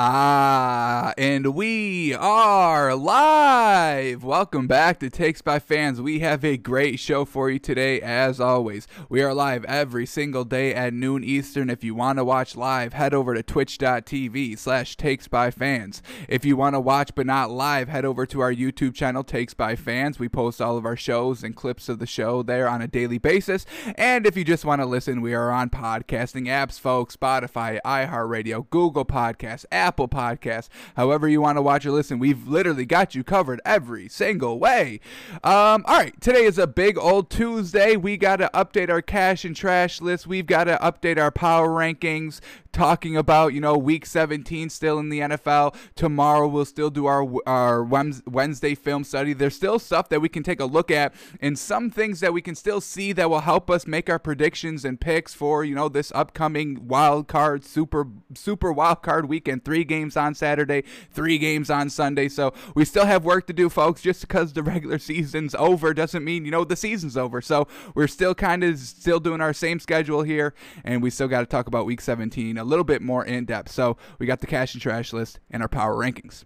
Ah, and we are live. Welcome back to Takes by Fans. We have a great show for you today, as always. We are live every single day at noon Eastern. If you want to watch live, head over to twitch.tv slash Takes by Fans. If you want to watch but not live, head over to our YouTube channel, Takes by Fans. We post all of our shows and clips of the show there on a daily basis. And if you just want to listen, we are on podcasting apps, folks Spotify, iHeartRadio, Google Podcasts, Apple Apple Podcasts, however you want to watch or listen. We've literally got you covered every single way. Um, all right, today is a big old Tuesday. We got to update our cash and trash list. We've got to update our power rankings talking about, you know, week 17 still in the NFL. Tomorrow we'll still do our our Wednesday film study. There's still stuff that we can take a look at and some things that we can still see that will help us make our predictions and picks for, you know, this upcoming wild card super super wild card weekend. 3 games on Saturday, 3 games on Sunday. So, we still have work to do, folks. Just because the regular season's over doesn't mean, you know, the season's over. So, we're still kind of still doing our same schedule here and we still got to talk about week 17 a little bit more in depth. So we got the cash and trash list and our power rankings.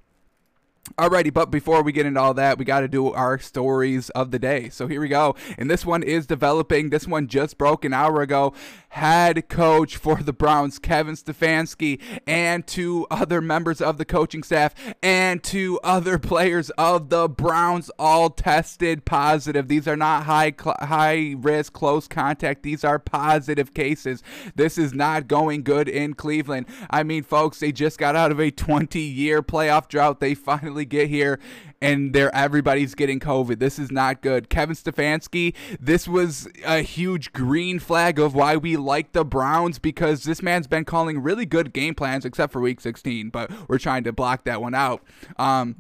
Alrighty, but before we get into all that, we got to do our stories of the day. So here we go. And this one is developing. This one just broke an hour ago. Head coach for the Browns, Kevin Stefanski, and two other members of the coaching staff and two other players of the Browns all tested positive. These are not high high risk close contact. These are positive cases. This is not going good in Cleveland. I mean, folks, they just got out of a 20 year playoff drought. They finally get here and they're everybody's getting COVID. This is not good. Kevin Stefanski, this was a huge green flag of why we like the Browns because this man's been calling really good game plans except for week 16, but we're trying to block that one out. Um,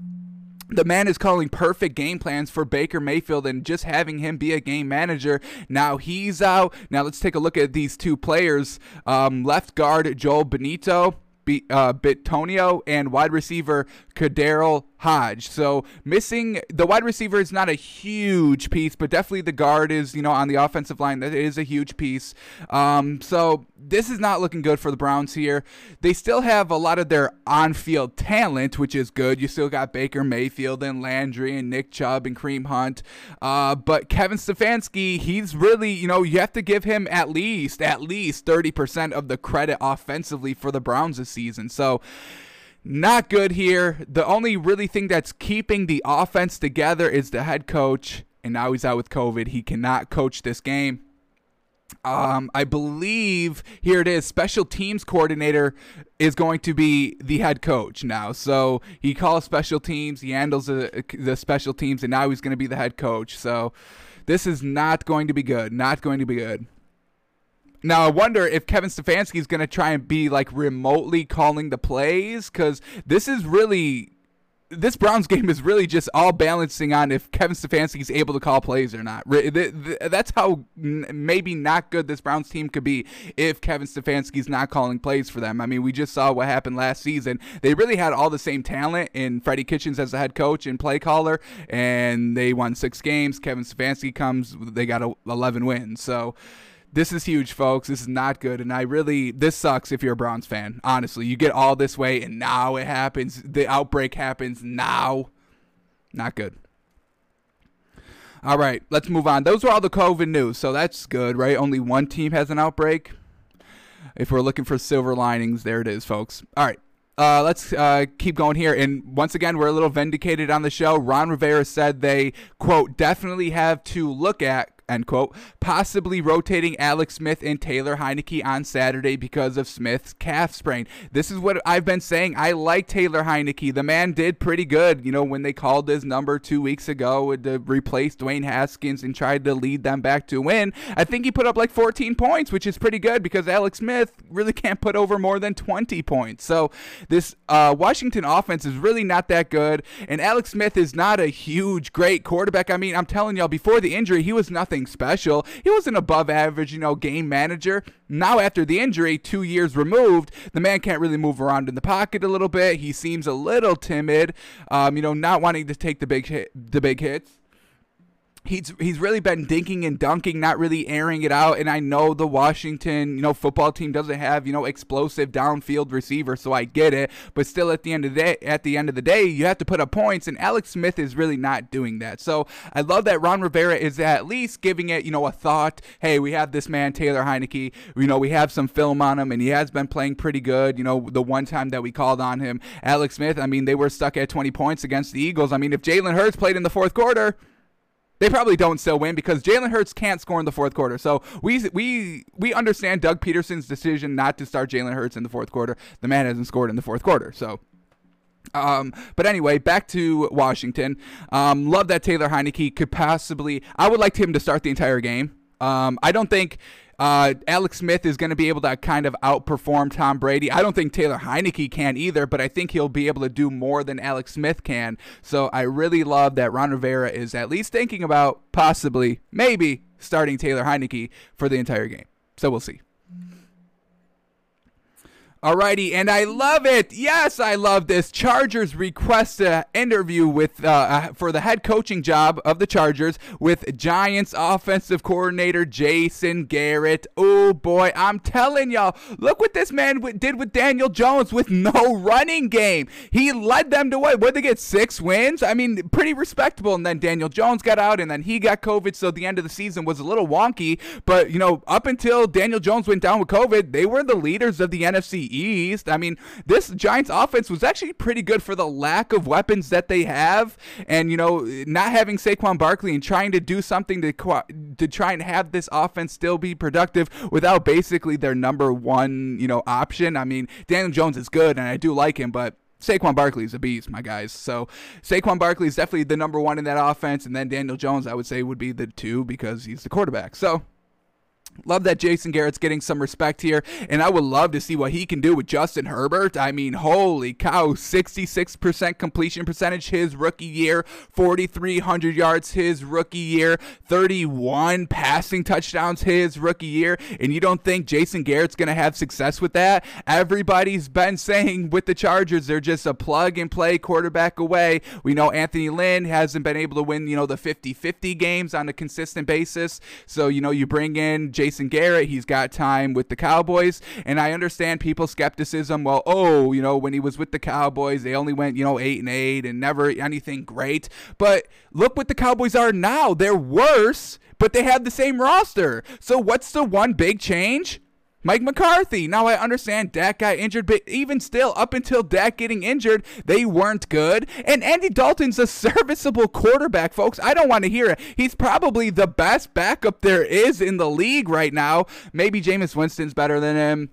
the man is calling perfect game plans for Baker Mayfield and just having him be a game manager. Now he's out. Now let's take a look at these two players. Um, left guard Joel Benito. B, uh, Bitonio and wide receiver KhaDarel Hodge. So missing the wide receiver is not a huge piece, but definitely the guard is, you know, on the offensive line. That is a huge piece. Um, so this is not looking good for the Browns here. They still have a lot of their on-field talent, which is good. You still got Baker Mayfield and Landry and Nick Chubb and Kareem Hunt. Uh, but Kevin Stefanski, he's really, you know, you have to give him at least, at least 30% of the credit offensively for the Browns this season. So not good here. The only really thing that's keeping the offense together is the head coach, and now he's out with COVID. He cannot coach this game. Um, I believe here it is. Special teams coordinator is going to be the head coach now. So he calls special teams, he handles the, the special teams, and now he's going to be the head coach. So this is not going to be good. Not going to be good. Now I wonder if Kevin Stefanski is going to try and be like remotely calling the plays because this is really this Browns game is really just all balancing on if Kevin Stefanski is able to call plays or not. That's how maybe not good this Browns team could be if Kevin Stefanski is not calling plays for them. I mean, we just saw what happened last season. They really had all the same talent in Freddie Kitchens as the head coach and play caller, and they won six games. Kevin Stefanski comes, they got 11 wins. So this is huge, folks. This is not good. And I really, this sucks if you're a Browns fan. Honestly, you get all this way, and now it happens. The outbreak happens now. Not good. All right, let's move on. Those were all the COVID news, so that's good, right? Only one team has an outbreak. If we're looking for silver linings, there it is, folks. All right. Uh, let's uh, keep going here. And once again, we're a little vindicated on the show. Ron Rivera said they, quote, definitely have to look at, end quote, possibly rotating Alex Smith and Taylor Heinicke on Saturday because of Smith's calf sprain. This is what I've been saying. I like Taylor Heinicke. The man did pretty good, you know, when they called his number two weeks ago to replace Dwayne Haskins and tried to lead them back to win. I think he put up like 14 points, which is pretty good because Alex Smith really can't put over more than 20 points. So this uh, Washington offense is really not that good, and Alex Smith is not a huge, great quarterback. I mean, I'm telling y'all, before the injury, he was nothing nothing special. He was an above average, you know, game manager. Now, after the injury, two years removed, the man can't really move around in the pocket a little bit. He seems a little timid, um, you know, not wanting to take the big hit, the big hits. He's he's really been dinking and dunking, not really airing it out. And I know the Washington, you know, football team doesn't have you know explosive downfield receiver, so I get it. But still, at the end of the at the end of the day, you have to put up points, and Alex Smith is really not doing that. So I love that Ron Rivera is at least giving it you know a thought. Hey, we have this man Taylor Heinicke. You know, we have some film on him, and he has been playing pretty good. You know, the one time that we called on him, Alex Smith. I mean, they were stuck at 20 points against the Eagles. I mean, if Jalen Hurts played in the fourth quarter they probably don't still win because Jalen Hurts can't score in the fourth quarter. So we we we understand Doug Pederson's decision not to start Jalen Hurts in the fourth quarter. The man hasn't scored in the fourth quarter. So um, but anyway, back to Washington. Um, love that Taylor Heinicke could possibly. I would like him to start the entire game. Um, I don't think uh, Alex Smith is going to be able to kind of outperform Tom Brady. I don't think Taylor Heinicke can either, but I think he'll be able to do more than Alex Smith can. So I really love that Ron Rivera is at least thinking about possibly, maybe, starting Taylor Heinicke for the entire game. So we'll see. Alrighty, and I love it. Yes, I love this. Chargers request an interview with uh, for the head coaching job of the Chargers with Giants offensive coordinator Jason Garrett. Oh boy, I'm telling y'all, look what this man w- did with Daniel Jones with no running game. He led them to what? Would they get six wins? I mean, pretty respectable. And then Daniel Jones got out, and then he got COVID, so the end of the season was a little wonky. But you know, up until Daniel Jones went down with COVID, they were the leaders of the NFC East. I mean, this Giants offense was actually pretty good for the lack of weapons that they have, and you know, not having Saquon Barkley and trying to do something to to try and have this offense still be productive without basically their number one, you know, option. I mean, Daniel Jones is good, and I do like him, but Saquon Barkley is a beast, my guys. So Saquon Barkley is definitely the number one in that offense, and then Daniel Jones, I would say, would be the two because he's the quarterback. So Love that Jason Garrett's getting some respect here, and I would love to see what he can do with Justin Herbert. I mean, holy cow, 66% completion percentage his rookie year, 4,300 yards his rookie year, 31 passing touchdowns his rookie year, and you don't think Jason Garrett's going to have success with that? Everybody's been saying with the Chargers, they're just a plug and play quarterback away. We know Anthony Lynn hasn't been able to win, you know, the 50 50 games on a consistent basis. So, you know, you bring in Jason Garrett. He's got time with the Cowboys. And I understand people's skepticism. Well, oh, you know, when he was with the Cowboys, they only went, you know, 8 and 8 and never anything great. But look what the Cowboys are now. They're worse, but they have the same roster. So what's the one big change? Mike McCarthy. Now I understand Dak got injured, but even still, up until Dak getting injured, they weren't good. And Andy Dalton's a serviceable quarterback, folks. I don't want to hear it. He's probably the best backup there is in the league right now. Maybe Jameis Winston's better than him.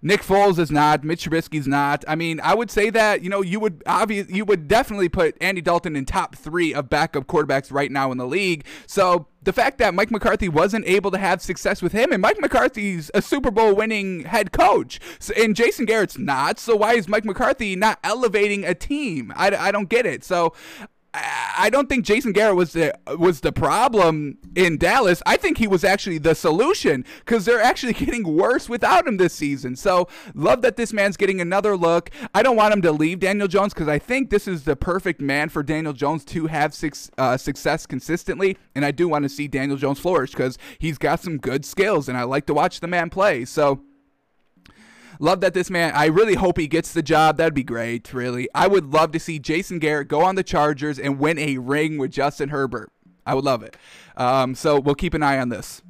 Nick Foles is not. Mitch Trubisky's not. I mean, I would say that you know you would obvious you would definitely put Andy Dalton in top three of backup quarterbacks right now in the league. So the fact that Mike McCarthy wasn't able to have success with him, and Mike McCarthy's a Super Bowl winning head coach, so, and Jason Garrett's not. So why is Mike McCarthy not elevating a team? I, I don't get it. So I don't think Jason Garrett was the was the problem in Dallas. I think he was actually the solution because they're actually getting worse without him this season. So love that this man's getting another look. I don't want him to leave Daniel Jones because I think this is the perfect man for Daniel Jones to have six, uh, success consistently. And I do want to see Daniel Jones flourish because he's got some good skills, and I like to watch the man play. So. Love that this man, I really hope he gets the job. That'd be great, really. I would love to see Jason Garrett go on the Chargers and win a ring with Justin Herbert. I would love it. Um, so we'll keep an eye on this.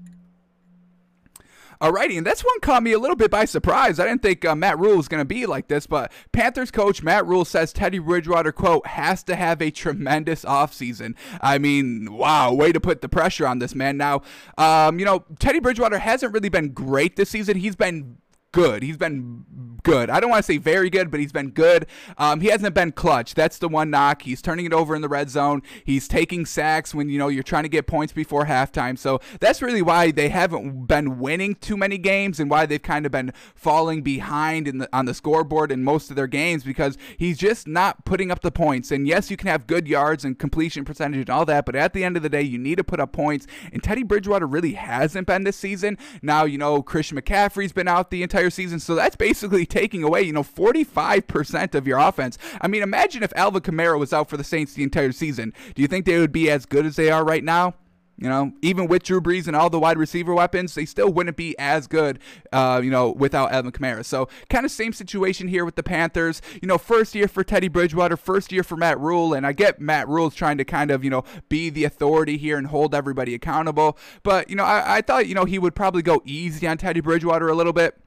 Alrighty, and this one caught me a little bit by surprise. I didn't think uh, Matt Rhule was going to be like this, but Panthers coach Matt Rhule says Teddy Bridgewater, quote, has to have a tremendous offseason. I mean, wow, way to put the pressure on this man. Now, um, you know, Teddy Bridgewater hasn't really been great this season. He's been good. He's been good. I don't want to say very good, but he's been good. Um, he hasn't been clutch. That's the one knock. He's turning it over in the red zone. He's taking sacks when you know you're trying to get points before halftime. So that's really why they haven't been winning too many games and why they've kind of been falling behind in the on the scoreboard in most of their games because he's just not putting up the points. And yes, you can have good yards and completion percentage and all that, but at the end of the day, you need to put up points. And Teddy Bridgewater really hasn't been this season. Now you know Christian McCaffrey's been out the entire entire season. So that's basically taking away, you know, 45% of your offense. I mean, imagine if Alvin Kamara was out for the Saints the entire season. Do you think they would be as good as they are right now? You know, even with Drew Brees and all the wide receiver weapons, they still wouldn't be as good, uh, you know, without Alvin Kamara. So, kind of same situation here with the Panthers. You know, first year for Teddy Bridgewater, first year for Matt Rhule. and I get Matt Rhule's trying to kind of, you know, be the authority here and hold everybody accountable. But, you know, I, I thought, you know, he would probably go easy on Teddy Bridgewater a little bit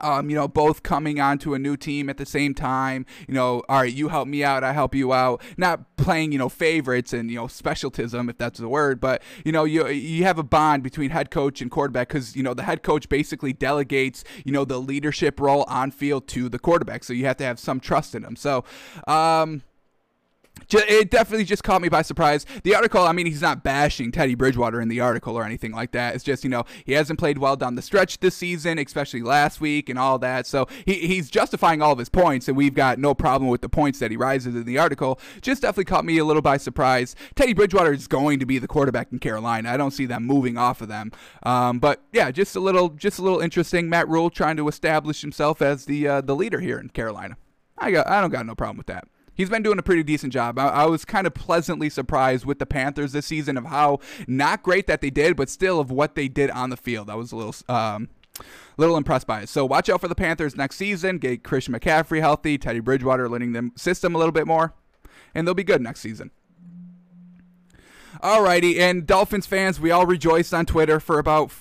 um, you know, both coming onto a new team at the same time. You know, all right, you help me out, I help you out. Not playing, you know, favorites and you know specialtism, if that's the word, but you know, you you have a bond between head coach and quarterback because you know the head coach basically delegates, you know, the leadership role on field to the quarterback, so you have to have some trust in him. So, um, it definitely just caught me by surprise. The article, I mean, he's not bashing Teddy Bridgewater in the article or anything like that. It's just, you know, he hasn't played well down the stretch this season, especially last week and all that. So he, he's justifying all of his points, and we've got no problem with the points that he rises in the article. Just definitely caught me a little by surprise. Teddy Bridgewater is going to be the quarterback in Carolina. I don't see them moving off of them. Um, but yeah, just a little, just a little interesting. Matt Rhule trying to establish himself as the uh, the leader here in Carolina. I got, I don't got no problem with that he's been doing a pretty decent job. I, I, was kind of pleasantly surprised with the Panthers this season of how not great that they did, but still of what they did on the field. I was a little. Um, little impressed by it. So watch out for the Panthers next season. Get Christian McCaffrey healthy, Teddy Bridgewater learning the system a little bit more, and they'll be good next season. Alrighty, and Dolphins fans, we all rejoiced on Twitter for about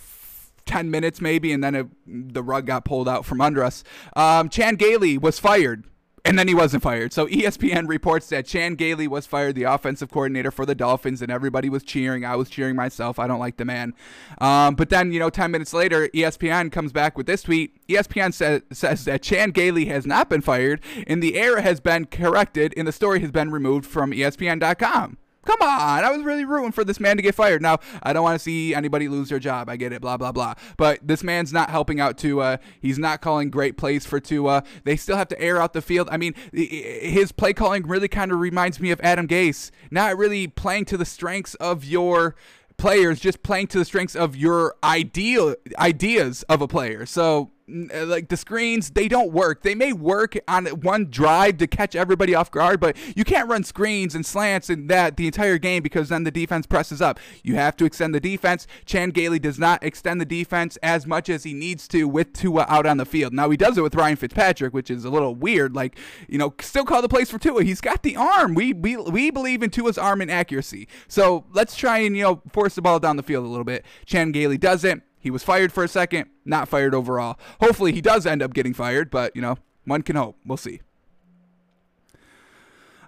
10 minutes maybe, and then it, the rug got pulled out from under us. Um, Chan Gailey was fired and then he wasn't fired. So ESPN reports that Chan Gailey was fired, the offensive coordinator for the Dolphins, and everybody was cheering. I was cheering myself. I don't like the man. Um, but then, you know, 10 minutes later, ESPN comes back with this tweet. ESPN says, says that Chan Gailey has not been fired, and the error has been corrected, and the story has been removed from ESPN.com. Come on, I was really rooting for this man to get fired. Now, I don't want to see anybody lose their job. I get it, blah blah blah. But this man's not helping out Tua. He's not calling great plays for Tua. They still have to air out the field. I mean, his play calling really kind of reminds me of Adam Gase. Not really playing to the strengths of your players, just playing to the strengths of your ideal ideas of a player. So Uh, like the screens they don't work. They may work on one drive to catch everybody off guard but you can't run screens and slants and that the entire game because then the defense presses up. You have to extend the defense. Chan gailey does not extend the defense as much as he needs to with tua out on the field. Now he does it with ryan fitzpatrick which is a little weird like you know still call the plays for tua. He's got the arm. We we, we believe in tua's arm and accuracy. So let's try and you know force the ball down the field a little bit. Chan gailey does it he was fired for a second, not fired overall. Hopefully, he does end up getting fired, but you know, one can hope. We'll see.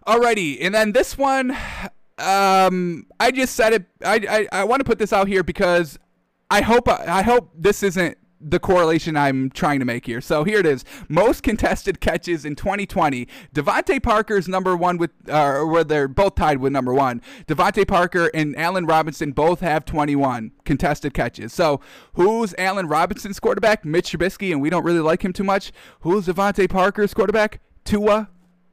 Alrighty, and then this one, um, I just said it. I I, I want to put this out here because I hope I hope this isn't the correlation I'm trying to make here. So here it is: most contested catches in 2020. DeVante Parker's number one with, uh, where they're both tied with number one. DeVante Parker and Allen Robinson both have 21 contested catches. So who's Allen Robinson's quarterback? Mitch Trubisky, and we don't really like him too much. Who's DeVante Parker's quarterback? Tua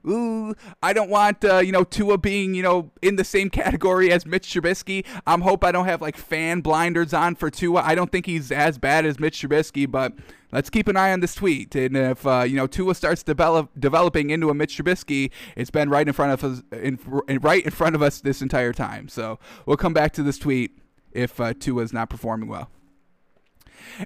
ooh, I don't want uh, you know Tua being you know in the same category as Mitch Trubisky. I'm hope I don't have like fan blinders on for Tua. I don't think he's as bad as Mitch Trubisky, but let's keep an eye on this tweet. And if uh, you know Tua starts develop developing into a Mitch Trubisky, it's been right in front of us, in, right in front of us this entire time. So we'll come back to this tweet if uh, Tua is not performing well.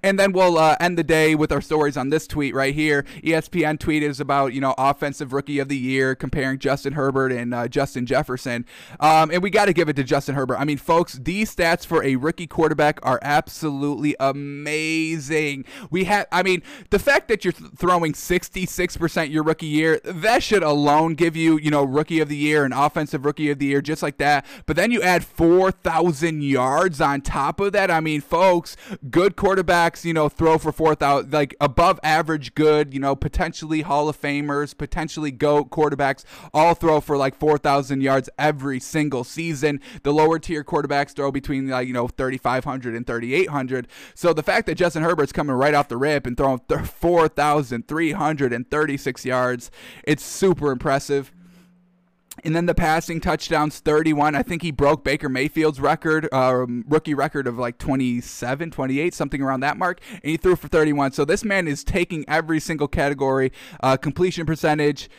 And then we'll uh, end the day with our stories on this tweet right here. ESPN tweet is about, you know, offensive rookie of the year, comparing Justin Herbert and uh, Justin Jefferson. Um, and we got to give it to Justin Herbert. I mean, folks, these stats for a rookie quarterback are absolutely amazing. We have, I mean, the fact that you're th- throwing 66% your rookie year, that should alone give you, you know, rookie of the year and offensive rookie of the year, just like that. But then you add 4,000 yards on top of that. I mean, folks, good quarterback quarterbacks, you know, throw for 4,000, like above average good, you know, potentially Hall of Famers, potentially GOAT quarterbacks, all throw for like 4,000 yards every single season. The lower tier quarterbacks throw between, like, you know, 3,500 and 3,800. So the fact that Justin Herbert's coming right off the rip and throwing 4,336 yards, it's super impressive And then the passing touchdowns, 31. I think he broke Baker Mayfield's record, uh, rookie record of like 27, 28, something around that mark. And he threw for 31. So this man is taking every single category uh, completion percentage,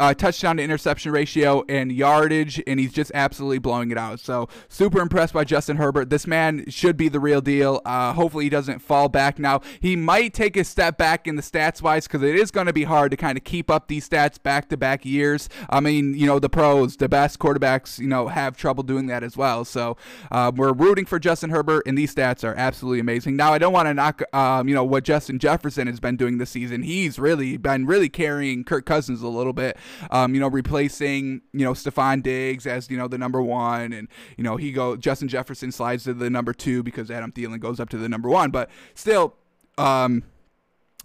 uh, touchdown to interception ratio and yardage, and he's just absolutely blowing it out. So super impressed by Justin Herbert. This man should be the real deal. Uh, hopefully he doesn't fall back now. He might take a step back in the stats wise because it is going to be hard to kind of keep up these stats back to back years. I mean, you know, the pros, the best quarterbacks, you know, have trouble doing that as well. So uh, we're rooting for Justin Herbert, and these stats are absolutely amazing. Now I don't want to knock, um, you know, what Justin Jefferson has been doing this season. He's really been really carrying Kirk Cousins a little bit um, you know, replacing, you know, Stefon Diggs as, you know, the number one. And, you know, he go Justin Jefferson slides to the number two because Adam Thielen goes up to the number one. But still, um,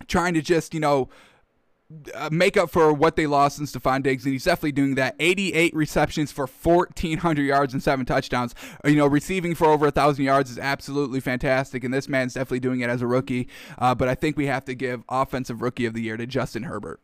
trying to just, you know, uh, make up for what they lost in Stefon Diggs, and he's definitely doing that. 88 receptions for 1,400 yards and seven touchdowns. Uh, you know, receiving for over a thousand yards is absolutely fantastic, and this man's definitely doing it as a rookie. Uh, but I think we have to give Offensive Rookie of the Year to Justin Herbert.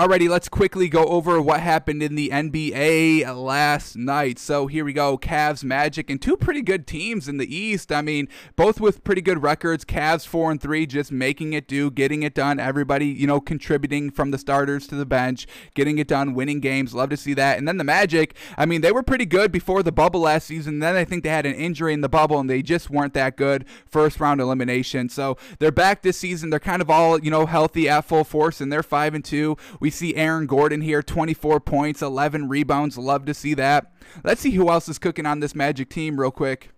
Alrighty, let's quickly go over what happened in the NBA last night. So here we go Cavs, Magic, and two pretty good teams in the East. I mean, both with pretty good records. Cavs 4 and 3, just making it do, getting it done. Everybody, you know, contributing from the starters to the bench, getting it done, winning games. Love to see that. And then the Magic, I mean, they were pretty good before the bubble last season. Then I think they had an injury in the bubble and they just weren't that good. First round elimination. So they're back this season. They're kind of all, you know, healthy at full force, and they're 5 and 2. We see Aaron Gordon here, 24 points, 11 rebounds. Love to see that. Let's see who else is cooking on this Magic team real quick.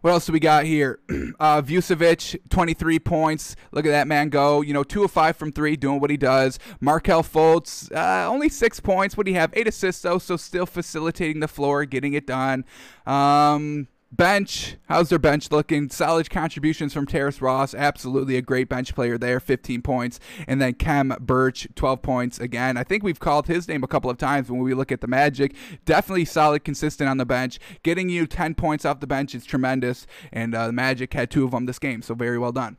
What else do we got here? Uh, Vucevic, 23 points. Look at that man go. You know, 2 of 5 from 3, doing what he does. Markelle Fultz, uh, only 6 points. What do you have? 8 assists, though, so still facilitating the floor, getting it done. Um, Bench, how's their bench looking? Solid contributions from Terrence Ross, absolutely a great bench player there, 15 points. And then Khem Birch, 12 points again. I think we've called his name a couple of times when we look at the Magic. Definitely solid, consistent on the bench. Getting you 10 points off the bench is tremendous. And uh, the Magic had two of them this game, so very well done.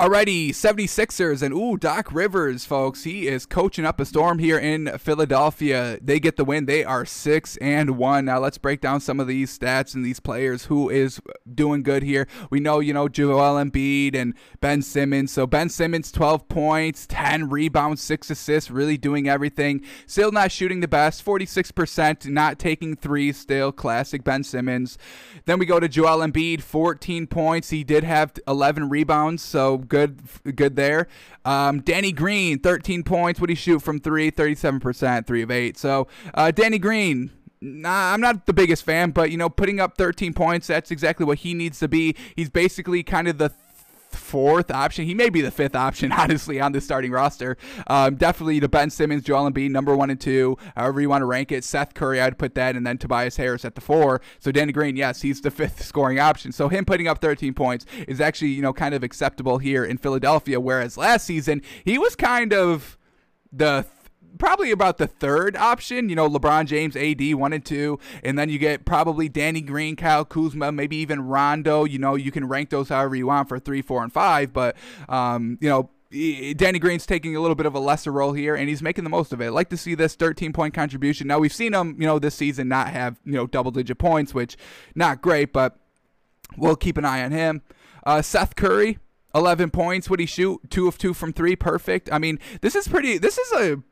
Alrighty, 76ers and ooh, Doc Rivers, folks. He is coaching up a storm here in Philadelphia. They get the win. They are 6 and 1. Now let's break down some of these stats and these players who is doing good here. We know, you know, Joel Embiid and Ben Simmons. So Ben Simmons 12 points, 10 rebounds, 6 assists, really doing everything. Still not shooting the best, 46%, not taking threes still. Classic Ben Simmons. Then we go to Joel Embiid, 14 points. He did have 11 rebounds, so good, good there. Um, Danny Green, 13 points. What you shoot from three? 37%, three of eight. So uh, Danny Green, Nah, I'm not the biggest fan, but you know, putting up 13 points, that's exactly what he needs to be. He's basically kind of the fourth option. He may be the fifth option, honestly, on the starting roster. Um, definitely the Ben Simmons, Joel Embiid, number one and two, however you want to rank it. Seth Curry, I'd put that, and then Tobias Harris at the four. So Danny Green, yes, he's the fifth scoring option. So him putting up 13 points is actually, you know, kind of acceptable here in Philadelphia, whereas last season he was kind of the probably about the third option. You know, LeBron James, AD, one and two, and then you get probably Danny Green, Kyle Kuzma, maybe even Rondo. You know, you can rank those however you want for three, four, and five, but um, you know. Danny Green's taking a little bit of a lesser role here, and he's making the most of it. I'd like to see this 13 point contribution. Now we've seen him, you know, this season not have you know double digit points, which not great, but we'll keep an eye on him. Uh, Seth Curry, 11 points. Would he shoot? Two of two from three. Perfect. I mean, this is pretty. This is a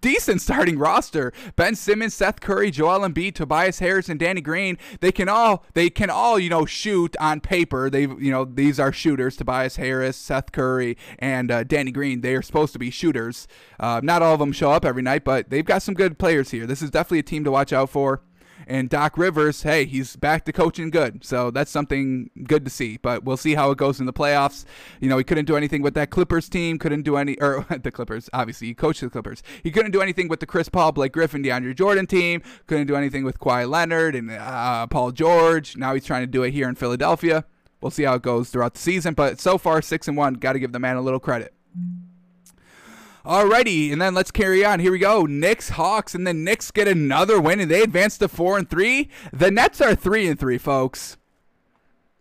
decent starting roster. Ben Simmons, Seth Curry, Joel Embiid, Tobias Harris, and Danny Green. They can all they can all you know shoot on paper. They you know these are shooters. Tobias Harris, Seth Curry, and uh, Danny Green. They are supposed to be shooters. Uh, not all of them show up every night, but they've got some good players here. This is definitely a team to watch out for. And Doc Rivers, hey, he's back to coaching good. So that's something good to see. But we'll see how it goes in the playoffs. You know, he couldn't do anything with that Clippers team, couldn't do any, or the Clippers, obviously, he coached the Clippers. He couldn't do anything with the Chris Paul, Blake Griffin, DeAndre Jordan team, couldn't do anything with Kawhi Leonard and uh, Paul George. Now he's trying to do it here in Philadelphia. We'll see how it goes throughout the season. But so far, 6 and 1, got to give the man a little credit. Alrighty, and then let's carry on. Here we go. Knicks, Hawks, and the Knicks get another win, and they advance to four and three. The Nets are three and three, folks.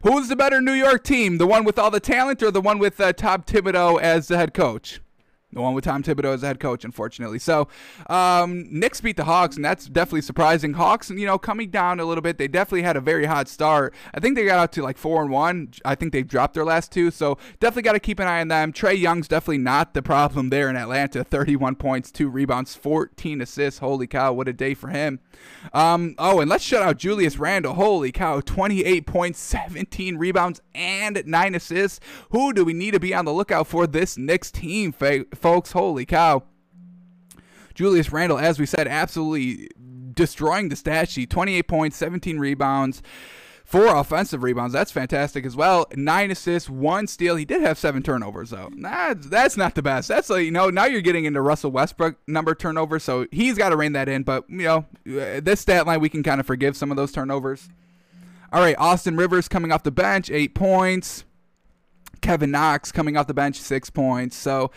Who's the better New York team? The one with all the talent, or the one with uh, Tom Thibodeau as the head coach? The one with Tom Thibodeau as head coach, unfortunately. So, um, Knicks beat the Hawks, and that's definitely surprising. Hawks, you know, coming down a little bit. They definitely had a very hot start. I think they got out to like four and one. I think they've dropped their last two, so definitely got to keep an eye on them. Trae Young's definitely not the problem there in Atlanta. 31 points, two rebounds, 14 assists. Holy cow, what a day for him. Um, oh, and let's shut out Julius Randle. Holy cow, 28 points, 17 rebounds, and nine assists. Who do we need to be on the lookout for this Knicks team, folks? Holy cow. Julius Randle, as we said, absolutely destroying the stat sheet 28 points, 17 rebounds. Four offensive rebounds. That's fantastic as well. Nine assists, one steal. He did have seven turnovers though. That's that's not the best. That's you know now you're getting into Russell Westbrook number turnover, so he's got to rein that in. But you know uh, this stat line we can kind of forgive some of those turnovers. All right, Austin Rivers coming off the bench, eight points. Kevin Knox coming off the bench, six points. So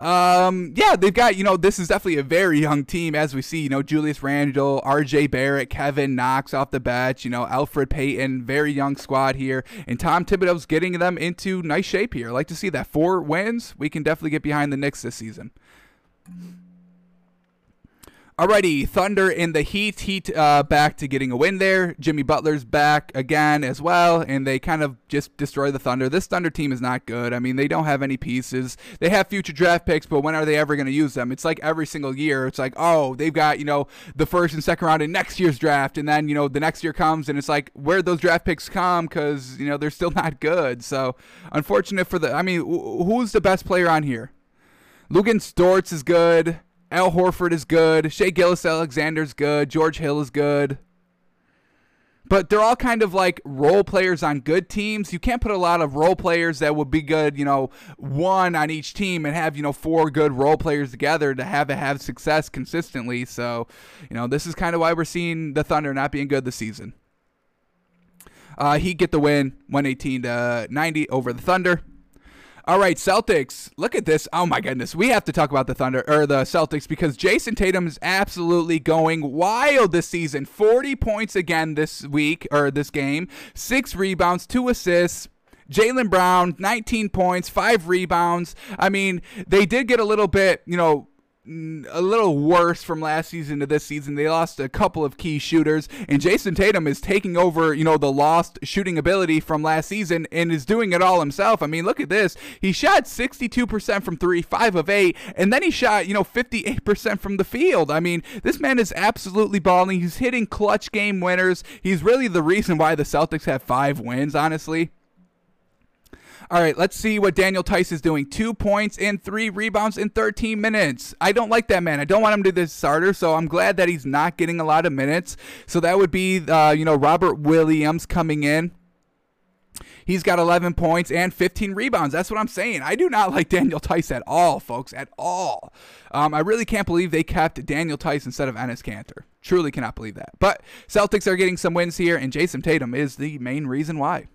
um, yeah, they've got, you know, this is definitely a very young team as we see, you know, Julius Randle, RJ Barrett, Kevin Knox off the bench, you know, Elfrid Payton, very young squad here. And Tom Thibodeau's getting them into nice shape here. I like to see that. Four wins. We can definitely get behind the Knicks this season. Alrighty, Thunder in the Heat. Heat uh, back to getting a win there. Jimmy Butler's back again as well, and they kind of just destroy the Thunder. This Thunder team is not good. I mean, they don't have any pieces. They have future draft picks, but when are they ever going to use them? It's like every single year. It's like, oh, they've got, you know, the first and second round in next year's draft, and then, you know, the next year comes, and it's like, where those draft picks come? Because, you know, they're still not good. So, unfortunate for the, I mean, who's the best player on here? Luguentz Storts is good. Al Horford is good. Shai Gilgeous-Alexander's good. George Hill is good. But they're all kind of like role players on good teams. You can't put a lot of role players that would be good, you know, one on each team and have, you know, four good role players together to have it have success consistently. So, you know, this is kind of why we're seeing the Thunder not being good this season. Uh, he get the win, 118 to 90 over the Thunder. All right, Celtics. Look at this. Oh my goodness. We have to talk about the Thunder or the Celtics because Jayson Tatum is absolutely going wild this season. 40 points again this week or this game. 6 rebounds, 2 assists. Jaylen Brown, 19 points, 5 rebounds. I mean, they did get a little bit, you know, a little worse from last season to this season. They lost a couple of key shooters, and Jayson Tatum is taking over, you know, the lost shooting ability from last season and is doing it all himself. I mean, look at this. He shot 62% from three, five of eight, and then he shot, you know, 58% from the field. I mean, this man is absolutely balling. He's hitting clutch game winners. He's really the reason why the Celtics have five wins, honestly. All right, let's see what Daniel Theis is doing. Two points and three rebounds in 13 minutes. I don't like that man. I don't want him to be the starter, so I'm glad that he's not getting a lot of minutes. So that would be, uh, you know, Robert Williams coming in. He's got 11 points and 15 rebounds. That's what I'm saying. I do not like Daniel Theis at all, folks, at all. Um, I really can't believe they kept Daniel Theis instead of Enes Kanter. Truly cannot believe that. But Celtics are getting some wins here, and Jayson Tatum is the main reason why.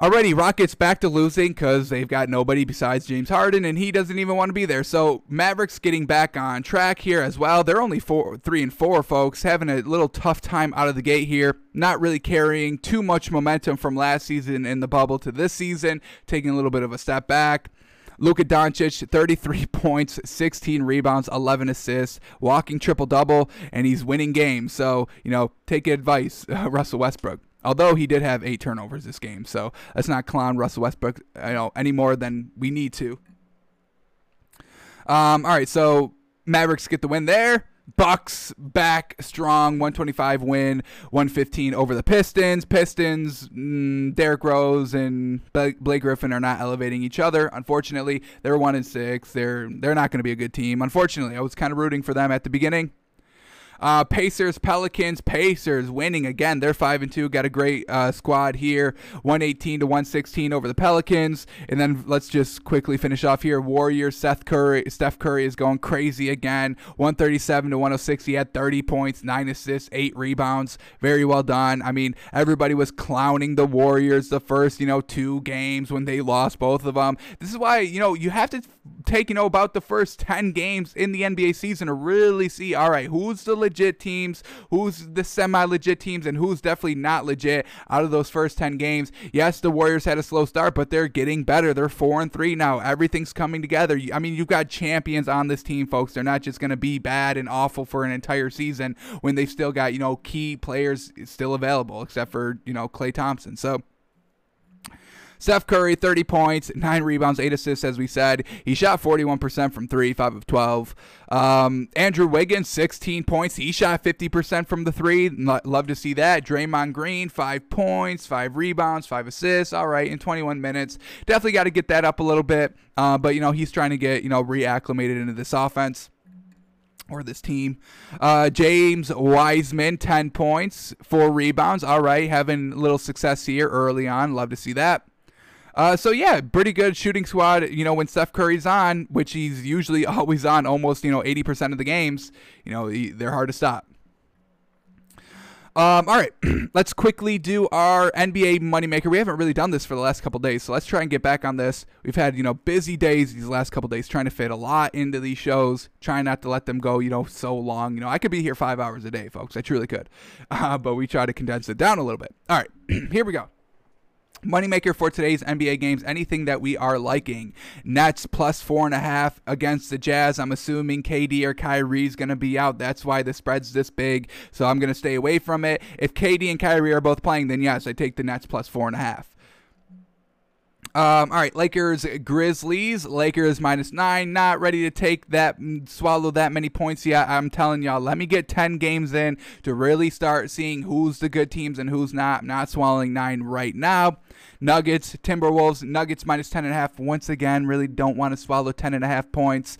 Already, Rockets back to losing because they've got nobody besides James Harden, and he doesn't even want to be there. So Mavericks getting back on track here as well. They're only four, three and four, folks, having a little tough time out of the gate here. Not really carrying too much momentum from last season in the bubble to this season, taking a little bit of a step back. Luka Doncic, 33 points, 16 rebounds, 11 assists, walking triple double, and he's winning games. So, you know, take advice, Russell Westbrook. Although he did have eight turnovers this game, so let's not clown Russell Westbrook you know any more than we need to. Um, all right, so Mavericks get the win there. Bucks back strong, 125 win, 115 over the Pistons. Pistons, mm, Derrick Rose and Blake Griffin are not elevating each other. Unfortunately, they're one and six. They're they're not going to be a good team. Unfortunately, I was kind of rooting for them at the beginning. Uh, Pacers, Pelicans, Pacers winning again. They're five and two. Got a great uh, squad here. 118 to 116 over the Pelicans. And then let's just quickly finish off here. Warriors, Seth Curry, Steph Curry is going crazy again. 137 to 106. He had 30 points, nine assists, eight rebounds. Very well done. I mean, everybody was clowning the Warriors the first, you know, two games when they lost both of them. This is why you know you have to take you know about the first 10 games in the NBA season to really see. All right, who's the legit teams, who's the semi legit teams, and who's definitely not legit out of those first 10 games. Yes, the Warriors had a slow start, but they're getting better. They're 4 and 3 now. Everything's coming together. I mean, you've got champions on this team, folks. They're not just going to be bad and awful for an entire season when they've still got, you know, key players still available, except for, you know, Klay Thompson. So, Steph Curry, 30 points, 9 rebounds, 8 assists, as we said. He shot 41% from 3, 5 of 12. Um, Andrew Wiggins, 16 points. He shot 50% from the 3. Love to see that. Draymond Green, 5 points, 5 rebounds, 5 assists. All right, in 21 minutes. Definitely got to get that up a little bit. Uh, but, you know, he's trying to get, you know, reacclimated into this offense or this team. Uh, James Wiseman, 10 points, 4 rebounds. All right, having a little success here early on. Love to see that. Uh, so yeah, pretty good shooting squad. You know, when Steph Curry's on, which he's usually always on, almost you know 80% of the games. You know, they're hard to stop. Um, all right, let's quickly do our NBA moneymaker. We haven't really done this for the last couple days, so let's try and get back on this. We've had you know busy days these last couple days, trying to fit a lot into these shows, trying not to let them go you know so long. You know, I could be here five hours a day, folks. I truly could, uh, but we try to condense it down a little bit. All right, here we go. Moneymaker for today's NBA games, anything that we are liking. Nets plus four and a half against the Jazz. I'm assuming KD or Kyrie's going to be out. That's why the spread's this big. So I'm going to stay away from it. If KD and Kyrie are both playing, then yes, I take the Nets plus four and a half. Um, all right, Lakers, Grizzlies. Lakers minus nine. Not ready to take that, mm, swallow that many points yet. I'm telling y'all, let me get 10 games in to really start seeing who's the good teams and who's not. I'm not swallowing nine right now. Nuggets, Timberwolves, Nuggets minus 10.5. Once again, really don't want to swallow 10.5 points.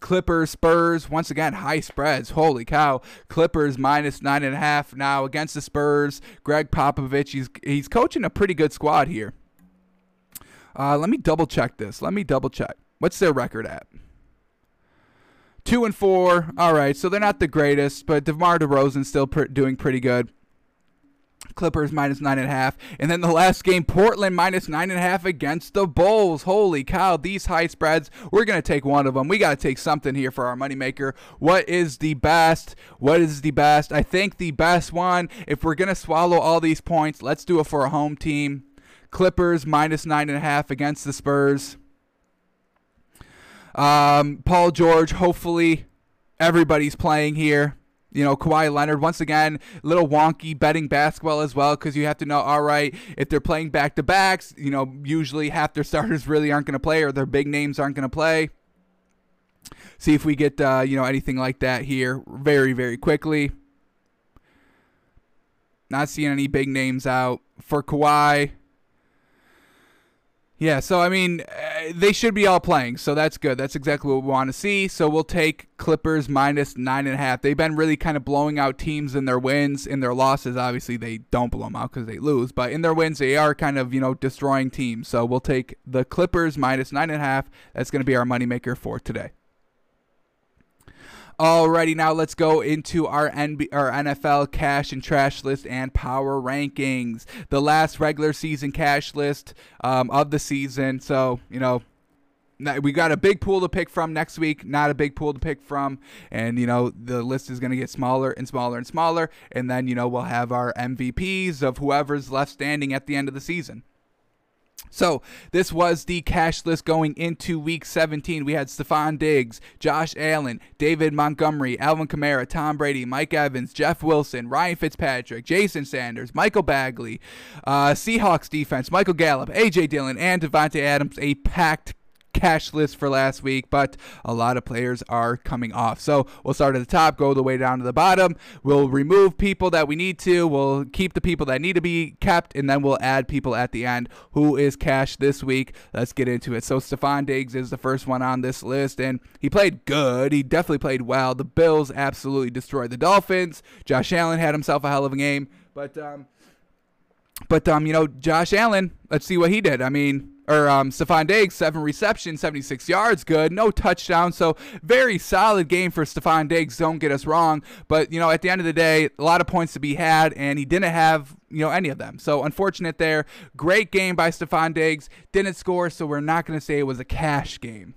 Clippers, Spurs, once again, high spreads. Holy cow. Clippers minus 9.5 now against the Spurs. Gregg Popovich, he's, he's coaching a pretty good squad here. Uh, let me double check this. Let me double check. What's their record at? Two and four. All right, so they're not the greatest, but DeMar DeRozan's still pr- doing pretty good. Clippers minus nine and a half. And then the last game, Portland minus nine and a half against the Bulls. Holy cow, these high spreads. We're going to take one of them. We got to take something here for our moneymaker. What is the best? What is the best? I think the best one, if we're going to swallow all these points, let's do it for a home team. Clippers minus nine and a half against the Spurs. Um, Paul George, hopefully everybody's playing here. You know, Kawhi Leonard, once again, little wonky betting basketball as well because you have to know, all right, if they're playing back to backs, you know, usually half their starters really aren't going to play or their big names aren't going to play. See if we get, uh, you know, anything like that here very, very quickly. Not seeing any big names out. For Kawhi, yeah, so I mean, uh, they should be all playing, so that's good. That's exactly what we want to see. So we'll take Clippers minus nine and a half. They've been really kind of blowing out teams in their wins. In their losses, obviously they don't blow them out because they lose, but in their wins, they are kind of you know destroying teams. So we'll take the Clippers minus nine and a half. That's going to be our moneymaker for today. Alrighty, now let's go into our NB- our NFL cash and trash list and power rankings. The last regular season cash list um, of the season. So you know, we got a big pool to pick from next week. Not a big pool to pick from, and you know the list is going to get smaller and smaller and smaller. And then you know we'll have our MVPs of whoever's left standing at the end of the season. So this was the cash list going into week 17. We had Stefon Diggs, Josh Allen, David Montgomery, Alvin Kamara, Tom Brady, Mike Evans, Jeff Wilson, Ryan Fitzpatrick, Jason Sanders, Michael Badgley, uh, Seahawks defense, Michael Gallup, AJ Dillon, and Davante Adams. A packed cash list for last week, but a lot of players are coming off. So we'll start at the top, go the way down to the bottom. We'll remove people that we need to. We'll keep the people that need to be kept, and then we'll add people at the end. Who is cash this week? Let's get into it. So Stefon Diggs is the first one on this list, and he played good. He definitely played well. The Bills absolutely destroyed the Dolphins. Josh Allen had himself a hell of a game, but um, but um, you know, Josh Allen. Let's see what he did. I mean, or um, Stefon Diggs, seven receptions, 76 yards, good, no touchdown. So very solid game for Stefon Diggs. Don't get us wrong, but you know at the end of the day, a lot of points to be had, and he didn't have you know any of them. So unfortunate there. Great game by Stefon Diggs. Didn't score, so we're not going to say it was a cash game.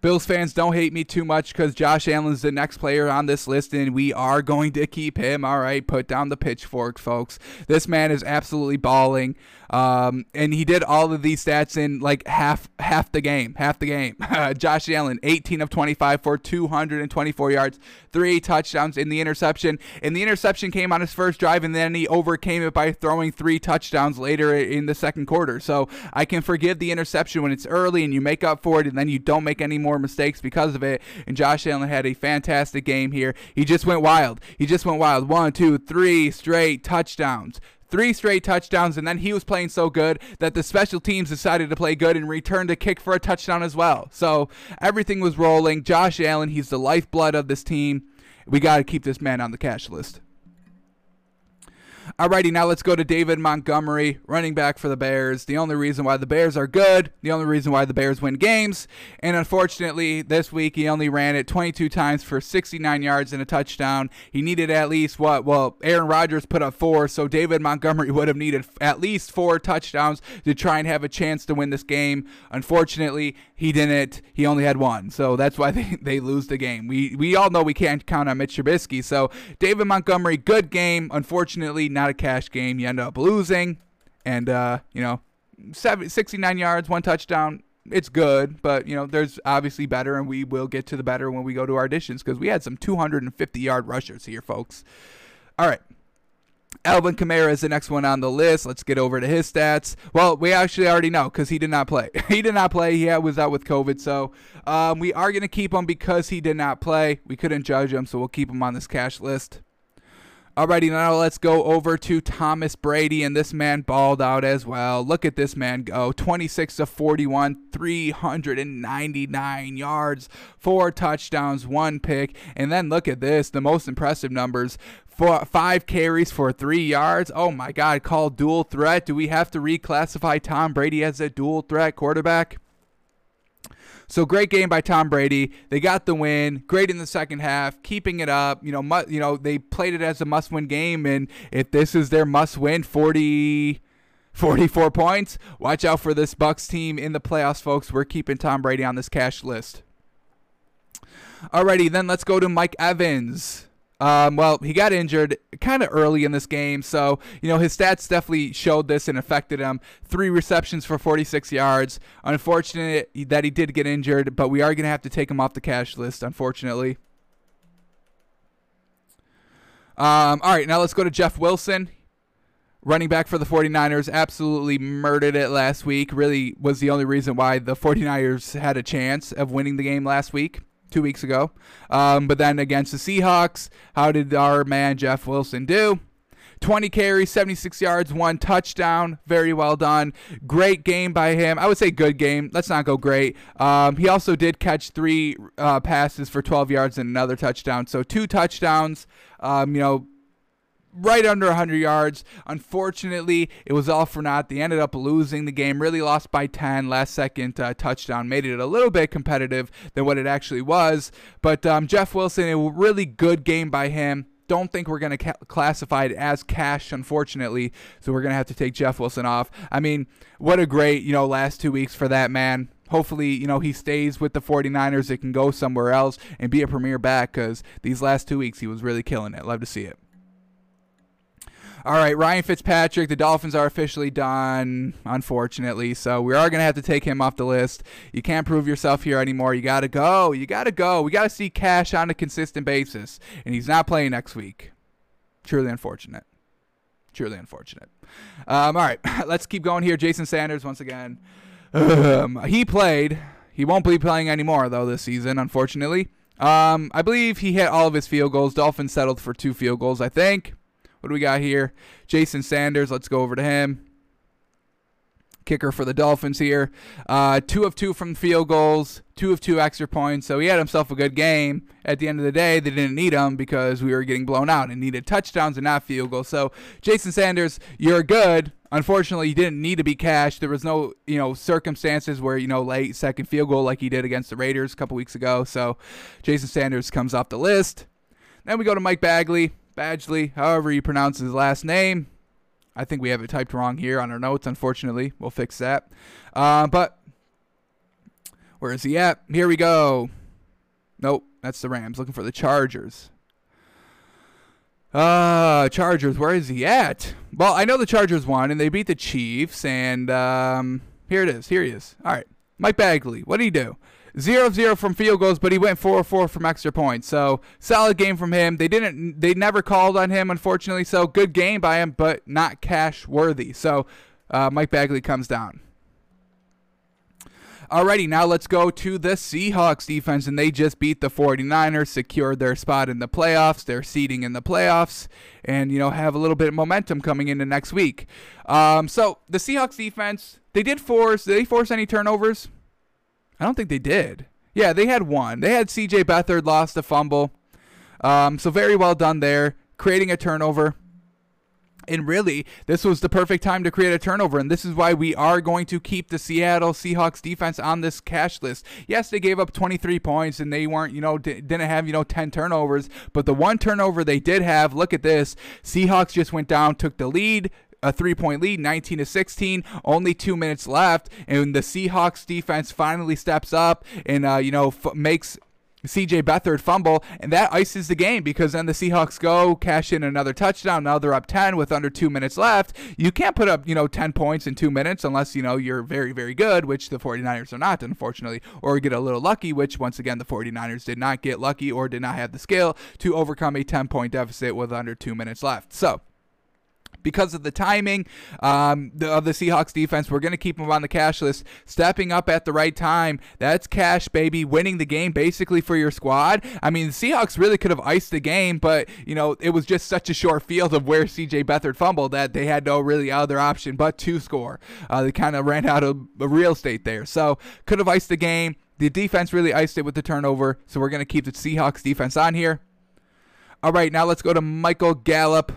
Bills fans, don't hate me too much because Josh Allen's the next player on this list, and we are going to keep him. All right, put down the pitchfork, folks. This man is absolutely balling. Um, and he did all of these stats in like half half the game, half the game. Josh Allen, 18 of 25 for 224 yards, three touchdowns in the interception. And the interception came on his first drive, and then he overcame it by throwing three touchdowns later in the second quarter. So I can forgive the interception when it's early and you make up for it, and then you don't make any more mistakes because of it. And Josh Allen had a fantastic game here. He just went wild. He just went wild. One, two, three straight touchdowns three straight touchdowns, and then he was playing so good that the special teams decided to play good and returned a kick for a touchdown as well. So everything was rolling. Josh Allen, he's the lifeblood of this team. We got to keep this man on the cash list. Alrighty, now let's go to David Montgomery, running back for the Bears. The only reason why the Bears are good, the only reason why the Bears win games. And unfortunately, this week he only ran it 22 times for 69 yards and a touchdown. He needed at least what? Well, Aaron Rodgers put up four, so David Montgomery would have needed at least four touchdowns to try and have a chance to win this game. Unfortunately, he didn't. He only had one, so that's why they, they lose the game. We we all know we can't count on Mitch Trubisky. So David Montgomery, good game. Unfortunately, not a cash game. You end up losing, and uh, you know, 69 yards, one touchdown. It's good, but you know, there's obviously better, and we will get to the better when we go to our additions because we had some 250 yard rushers here, folks. All right. Alvin Kamara is the next one on the list. Let's get over to his stats. Well, we actually already know because he did not play. he did not play. He was out with COVID. So um, we are going to keep him because he did not play. We couldn't judge him, so we'll keep him on this cash list. Alrighty, now let's go over to Thomas Brady, and this man balled out as well. Look at this man go 26 to 41, 399 yards, four touchdowns, one pick. And then look at this the most impressive numbers four, five carries for three yards. Oh my God, called dual threat. Do we have to reclassify Tom Brady as a dual threat quarterback? So great game by Tom Brady. They got the win. Great in the second half, keeping it up. You know, mu- you know they played it as a must-win game, and if this is their must-win, 40. 44 points. Watch out for this Bucs team in the playoffs, folks. We're keeping Tom Brady on this cash list. Alrighty, then let's go to Mike Evans. Um, well, he got injured kind of early in this game, so you know his stats definitely showed this and affected him. Three receptions for 46 yards. Unfortunate that he did get injured, but we are gonna have to take him off the cash list, unfortunately. Um, all right, now let's go to Jeff Wilson. Running back for the 49ers absolutely murdered it last week. Really was the only reason why the 49ers had a chance of winning the game last week two weeks ago. Um, but then against the Seahawks, how did our man Jeff Wilson do? 20 carries, 76 yards, one touchdown. Very well done. Great game by him. I would say good game. Let's not go great. Um, he also did catch three uh, passes for 12 yards and another touchdown. So two touchdowns. Um, you know, right under 100 yards. Unfortunately, it was all for naught. They ended up losing the game, really lost by 10. Last second uh, touchdown made it a little bit competitive than what it actually was. But um, Jeff Wilson, a really good game by him. Don't think we're going to ca- classify it as cash, unfortunately. So we're going to have to take Jeff Wilson off. I mean, what a great, you know, last two weeks for that man hopefully, you know, he stays with the 49ers. It can go somewhere else and be a premier back because these last two weeks he was really killing it. Love to see it. All right, Ryan Fitzpatrick. The Dolphins are officially done, unfortunately. So we are going to have to take him off the list. You can't prove yourself here anymore. You got to go. You got to go. We got to see Cash on a consistent basis. And he's not playing next week. Truly unfortunate. Truly unfortunate. Um, all right, let's keep going here. Jason Sanders, once again. Um, he played. He won't be playing anymore, though, this season, unfortunately. Um, I believe he hit all of his field goals. Dolphins settled for two field goals, I think. What do we got here? Jason Sanders. Let's go over to him. Kicker for the Dolphins here. Uh, two of two from field goals, two of two extra points. So he had himself a good game. At the end of the day, they didn't need him because we were getting blown out and needed touchdowns and not field goals. So Jason Sanders, you're good. Unfortunately, you didn't need to be cashed. There was no, you know, circumstances where you know late second field goal like he did against the Raiders a couple weeks ago. So Jason Sanders comes off the list. Then we go to Mike Bagley. Badgley, however you pronounce his last name. I think we have it typed wrong here on our notes, unfortunately. We'll fix that. Uh, but Where is he at? Here we go. Nope, that's the Rams. Looking for the Chargers. Uh, Chargers, where is he at? Well, I know the Chargers won, and they beat the Chiefs, and um, here it is. Here he is. All right. Mike Bagley, what did he do? 0 0 from field goals, but he went 4 4 from extra points. So solid game from him. They didn't, they never called on him, unfortunately. So good game by him, but not cash worthy. So uh, Mike Bagley comes down. Alrighty, now let's go to the Seahawks defense, and they just beat the 49ers, secured their spot in the playoffs, their seeding in the playoffs, and you know have a little bit of momentum coming into next week. Um, so the Seahawks defense, they did force. Did they force any turnovers? I don't think they did. Yeah, they had one. They had C.J. Beathard lost a fumble. Um, so very well done there, creating a turnover. And really, this was the perfect time to create a turnover. And this is why we are going to keep the Seattle Seahawks defense on this cash list. Yes, they gave up 23 points and they weren't, you know, d- didn't have, you know, 10 turnovers. But the one turnover they did have, look at this. Seahawks just went down, took the lead, a three point lead, 19 to 16. Only two minutes left, and the Seahawks defense finally steps up and uh, you know f- makes CJ Beathard fumble, and that ices the game because then the Seahawks go cash in another touchdown. Now they're up 10 with under two minutes left. You can't put up, you know, 10 points in two minutes unless, you know, you're very, very good, which the 49ers are not, unfortunately, or get a little lucky, which once again, the 49ers did not get lucky or did not have the skill to overcome a 10 point deficit with under two minutes left. So, because of the timing um, the, of the Seahawks defense. We're going to keep them on the cash list, stepping up at the right time. That's cash, baby, winning the game basically for your squad. I mean, the Seahawks really could have iced the game, but you know it was just such a short field of where C.J. Beathard fumbled that they had no really other option but to score. Uh, they kind of ran out of real estate there, so could have iced the game. The defense really iced it with the turnover, so we're going to keep the Seahawks defense on here. All right, now let's go to Michael Gallup.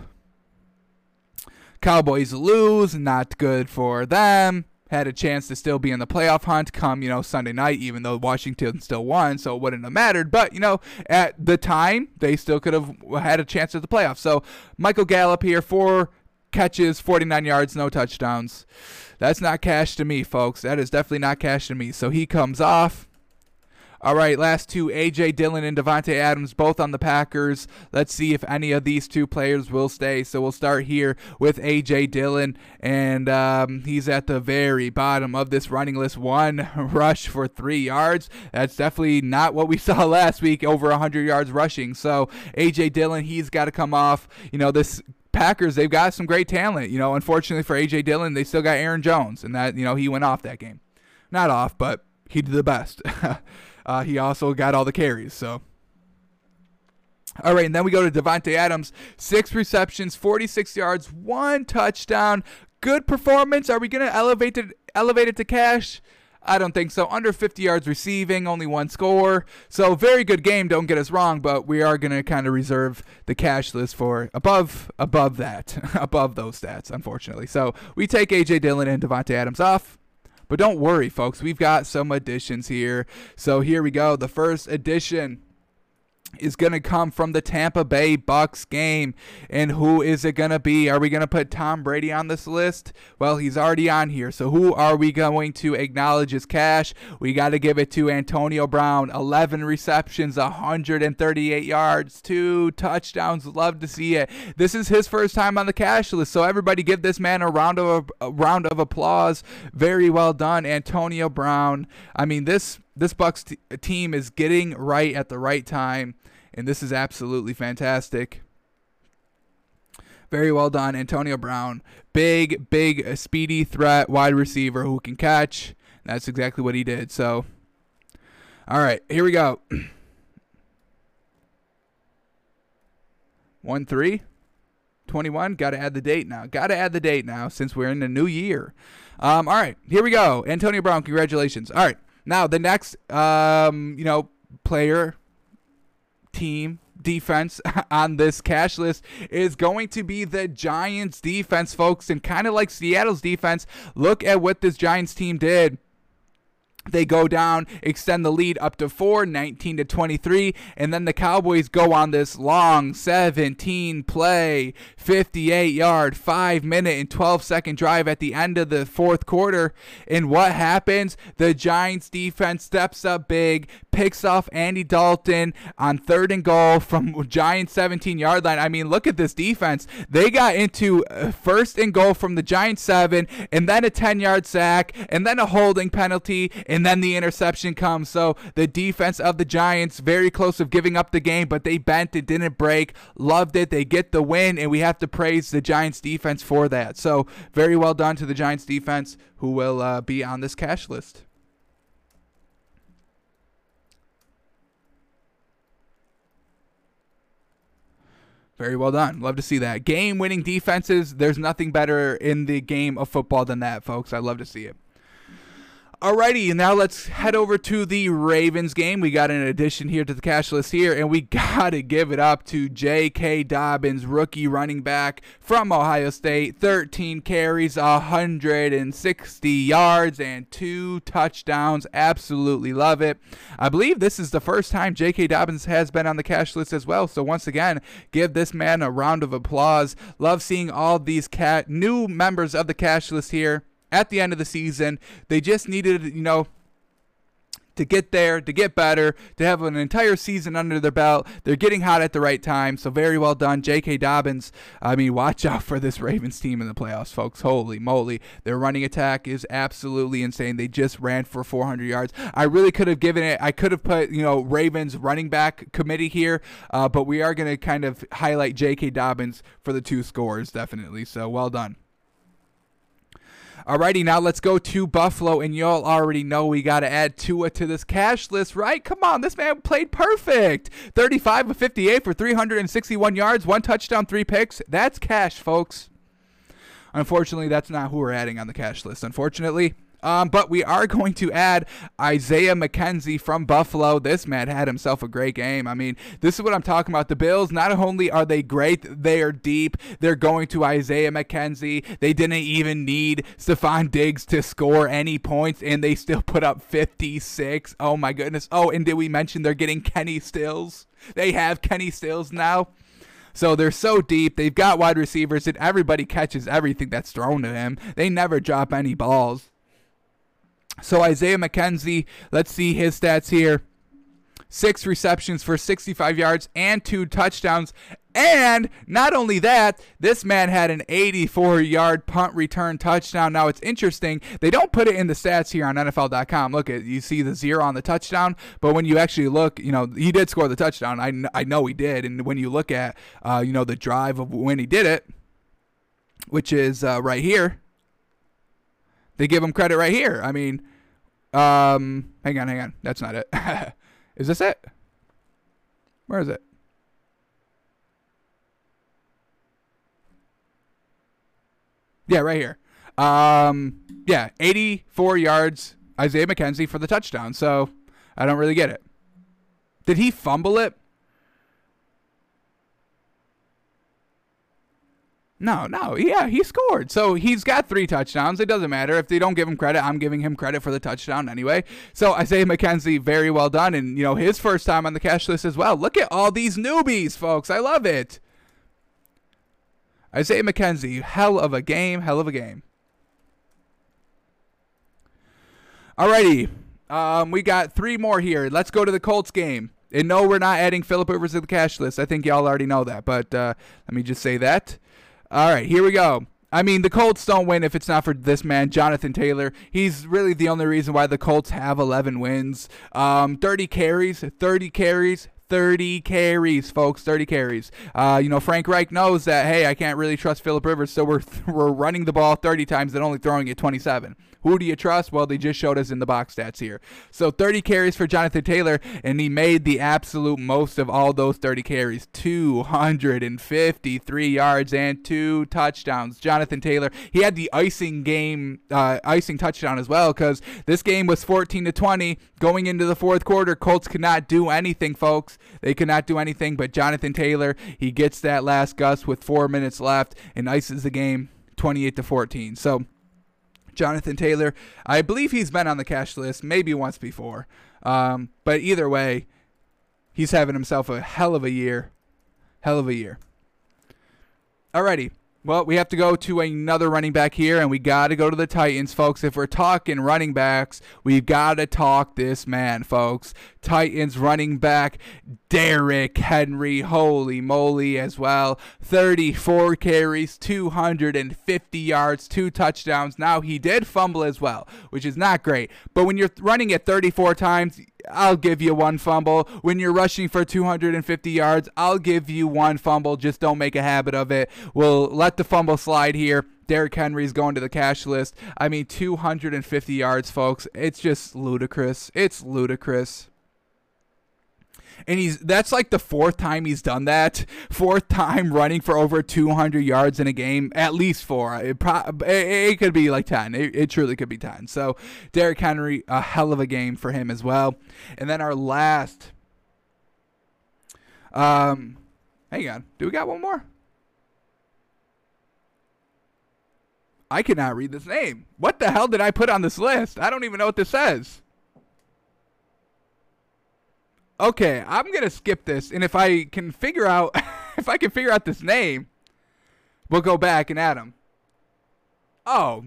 Cowboys lose, not good for them. Had a chance to still be in the playoff hunt come, you know, Sunday night, even though Washington still won, so it wouldn't have mattered. But, you know, at the time, they still could have had a chance at the playoffs. So, Michael Gallup here, four catches, 49 yards, no touchdowns. That's not cash to me, folks. That is definitely not cash to me. So, he comes off. All right, last two, A.J. Dillon and Davante Adams, both on the Packers. Let's see if any of these two players will stay. So we'll start here with A.J. Dillon, and um, he's at the very bottom of this running list. One rush for three yards. That's definitely not what we saw last week, over 100 yards rushing. So A.J. Dillon, he's got to come off. You know, this Packers, they've got some great talent. You know, unfortunately for AJ Dillon, they still got Aaron Jones, and that you know he went off that game, not off, but he did the best. Uh, he also got all the carries. So. All right, and then we go to Davante Adams, six receptions, 46 yards, one touchdown. Good performance. Are we gonna elevate it elevate it to cash? I don't think so. Under 50 yards receiving, only one score. So very good game. Don't get us wrong, but we are gonna kind of reserve the cash list for above above that, above those stats, unfortunately. So we take AJ Dillon and Davante Adams off. But don't worry, folks, we've got some additions here. So here we go. The first addition is going to come from the Tampa Bay Bucs game. And who is it going to be? Are we going to put Tom Brady on this list? Well, he's already on here. So who are we going to acknowledge as cash? We got to give it to Antonio Brown. 11 receptions, 138 yards, two touchdowns. Love to see it. This is his first time on the cash list. So everybody give this man a round of a round of applause. Very well done, Antonio Brown. I mean, this this Bucs t- team is getting right at the right time, and this is absolutely fantastic. Very well done, Antonio Brown. Big, big, speedy threat wide receiver who can catch. That's exactly what he did. So, all right, here we go. 1 3. 21. Got to add the date now. Got to add the date now since we're in the new year. Um, all right, here we go. Antonio Brown, congratulations. All right. Now the next, um, you know, player, team, defense on this cash list is going to be the Giants defense, folks. And kind of like Seattle's defense, look at what this Giants team did they go down, extend the lead up to 4, 19 to 23, and then the Cowboys go on this long 17 play, 58 yard, 5 minute and 12 second drive at the end of the fourth quarter. And what happens? The Giants defense steps up big, picks off Andy Dalton on third and goal from Giants 17 yard line. I mean, look at this defense. They got into first and goal from the Giants 7, and then a 10 yard sack, and then a holding penalty and then the interception comes. So the defense of the Giants very close of giving up the game, but they bent it, didn't break. Loved it. They get the win, and we have to praise the Giants defense for that. So very well done to the Giants defense, who will uh, be on this cash list. Very well done. Love to see that. Game winning defenses, there's nothing better in the game of football than that, folks. I love to see it. Alrighty, and now let's head over to the Ravens game. We got an addition here to the cash list here, and we got to give it up to J.K. Dobbins, rookie running back from Ohio State. 13 carries, 160 yards, and two touchdowns. Absolutely love it. I believe this is the first time J.K. Dobbins has been on the cash list as well. So, once again, give this man a round of applause. Love seeing all these cat new members of the cash list here at the end of the season. They just needed, you know, to get there, to get better, to have an entire season under their belt. They're getting hot at the right time, so very well done. J.K. Dobbins, I mean, watch out for this Ravens team in the playoffs, folks. Holy moly. Their running attack is absolutely insane. They just ran for 400 yards. I really could have given it, I could have put, you know, Ravens running back committee here, uh, but we are going to kind of highlight J.K. Dobbins for the two scores, definitely. So well done. Alrighty, now let's go to Buffalo, and y'all already know we got to add Tua to this cash list, right? Come on, this man played perfect. 35 of 58 for 361 yards, one touchdown, three picks. That's cash, folks. Unfortunately, that's not who we're adding on the cash list. Unfortunately, um, but we are going to add Isaiah McKenzie from Buffalo. This man had himself a great game. I mean, this is what I'm talking about. The Bills, not only are they great, they are deep. They're going to Isaiah McKenzie. They didn't even need Stefon Diggs to score any points, and they still put up 56. Oh, my goodness. Oh, and did we mention they're getting Kenny Stills? They have Kenny Stills now. So they're so deep. They've got wide receivers, and everybody catches everything that's thrown to him. They never drop any balls. So Isaiah McKenzie, let's see his stats here. Six receptions for 65 yards and two touchdowns. And not only that, this man had an 84 yard punt return touchdown. Now it's interesting, they don't put it in the stats here on NFL.com. Look at you see the zero on the touchdown, but when you actually look, you know, he did score the touchdown. I, I know he did. And when you look at, uh, you know, the drive of when he did it, which is uh, right here, they give him credit right here. I mean, um, hang on, hang on. That's not it. is this it? Where is it? Yeah, right here. Um, yeah, 84 yards, Isaiah McKenzie for the touchdown. So I don't really get it. Did he fumble it? No, no, yeah, he scored. So he's got three touchdowns. It doesn't matter. If they don't give him credit, I'm giving him credit for the touchdown anyway. So Isaiah McKenzie, very well done. And, you know, his first time on the cash list as well. Look at all these newbies, folks. I love it. Isaiah McKenzie, hell of a game, hell of a game. Alrighty. Um, we got three more here. Let's go to the Colts game. And no, we're not adding Philip Rivers to the cash list. I think y'all already know that. But uh, let me just say that. All right, here we go. I mean, the Colts don't win if it's not for this man, Jonathan Taylor. He's really the only reason why the Colts have 11 wins. Um, 30 carries, 30 carries, 30 carries, folks. 30 carries. Uh, you know, Frank Reich knows that, hey, I can't really trust Philip Rivers, so we're, we're running the ball 30 times and only throwing it 27. Who do you trust? Well, they just showed us in the box stats here. So 30 carries for Jonathan Taylor, and he made the absolute most of all those 30 carries 253 yards and two touchdowns. Jonathan Taylor, he had the icing game, uh, icing touchdown as well, because this game was 14 to 20. Going into the fourth quarter, Colts could not do anything, folks. They could not do anything, but Jonathan Taylor, he gets that last gust with four minutes left and ices the game 28 to 14. So, Jonathan Taylor, I believe he's been on the cash list maybe once before. Um, but either way, he's having himself a hell of a year. Hell of a year. Alrighty. Well, we have to go to another running back here, and we got to go to the Titans, folks. If we're talking running backs, we've got to talk this man, folks. Titans running back Derrick Henry, holy moly, as well. 34 carries, 250 yards, two touchdowns. Now, he did fumble as well, which is not great. But when you're running it 34 times, I'll give you one fumble. When you're rushing for 250 yards, I'll give you one fumble. Just don't make a habit of it. We'll let the fumble slide here. Derrick Henry's going to the cash list. I mean, 250 yards, folks. It's just ludicrous. It's ludicrous and he's that's like the fourth time he's done that. Fourth time running for over 200 yards in a game, at least four. It, pro, it, it could be like 10. It, it, truly could be 10. So Derrick Henry, a hell of a game for him as well. And then our last. Um, hang on. Do we got one more? I cannot read this name. What the hell did I put on this list? I don't even know what this says. Okay, I'm gonna skip this, and if I can figure out if I can figure out this name, we'll go back and add him. Oh,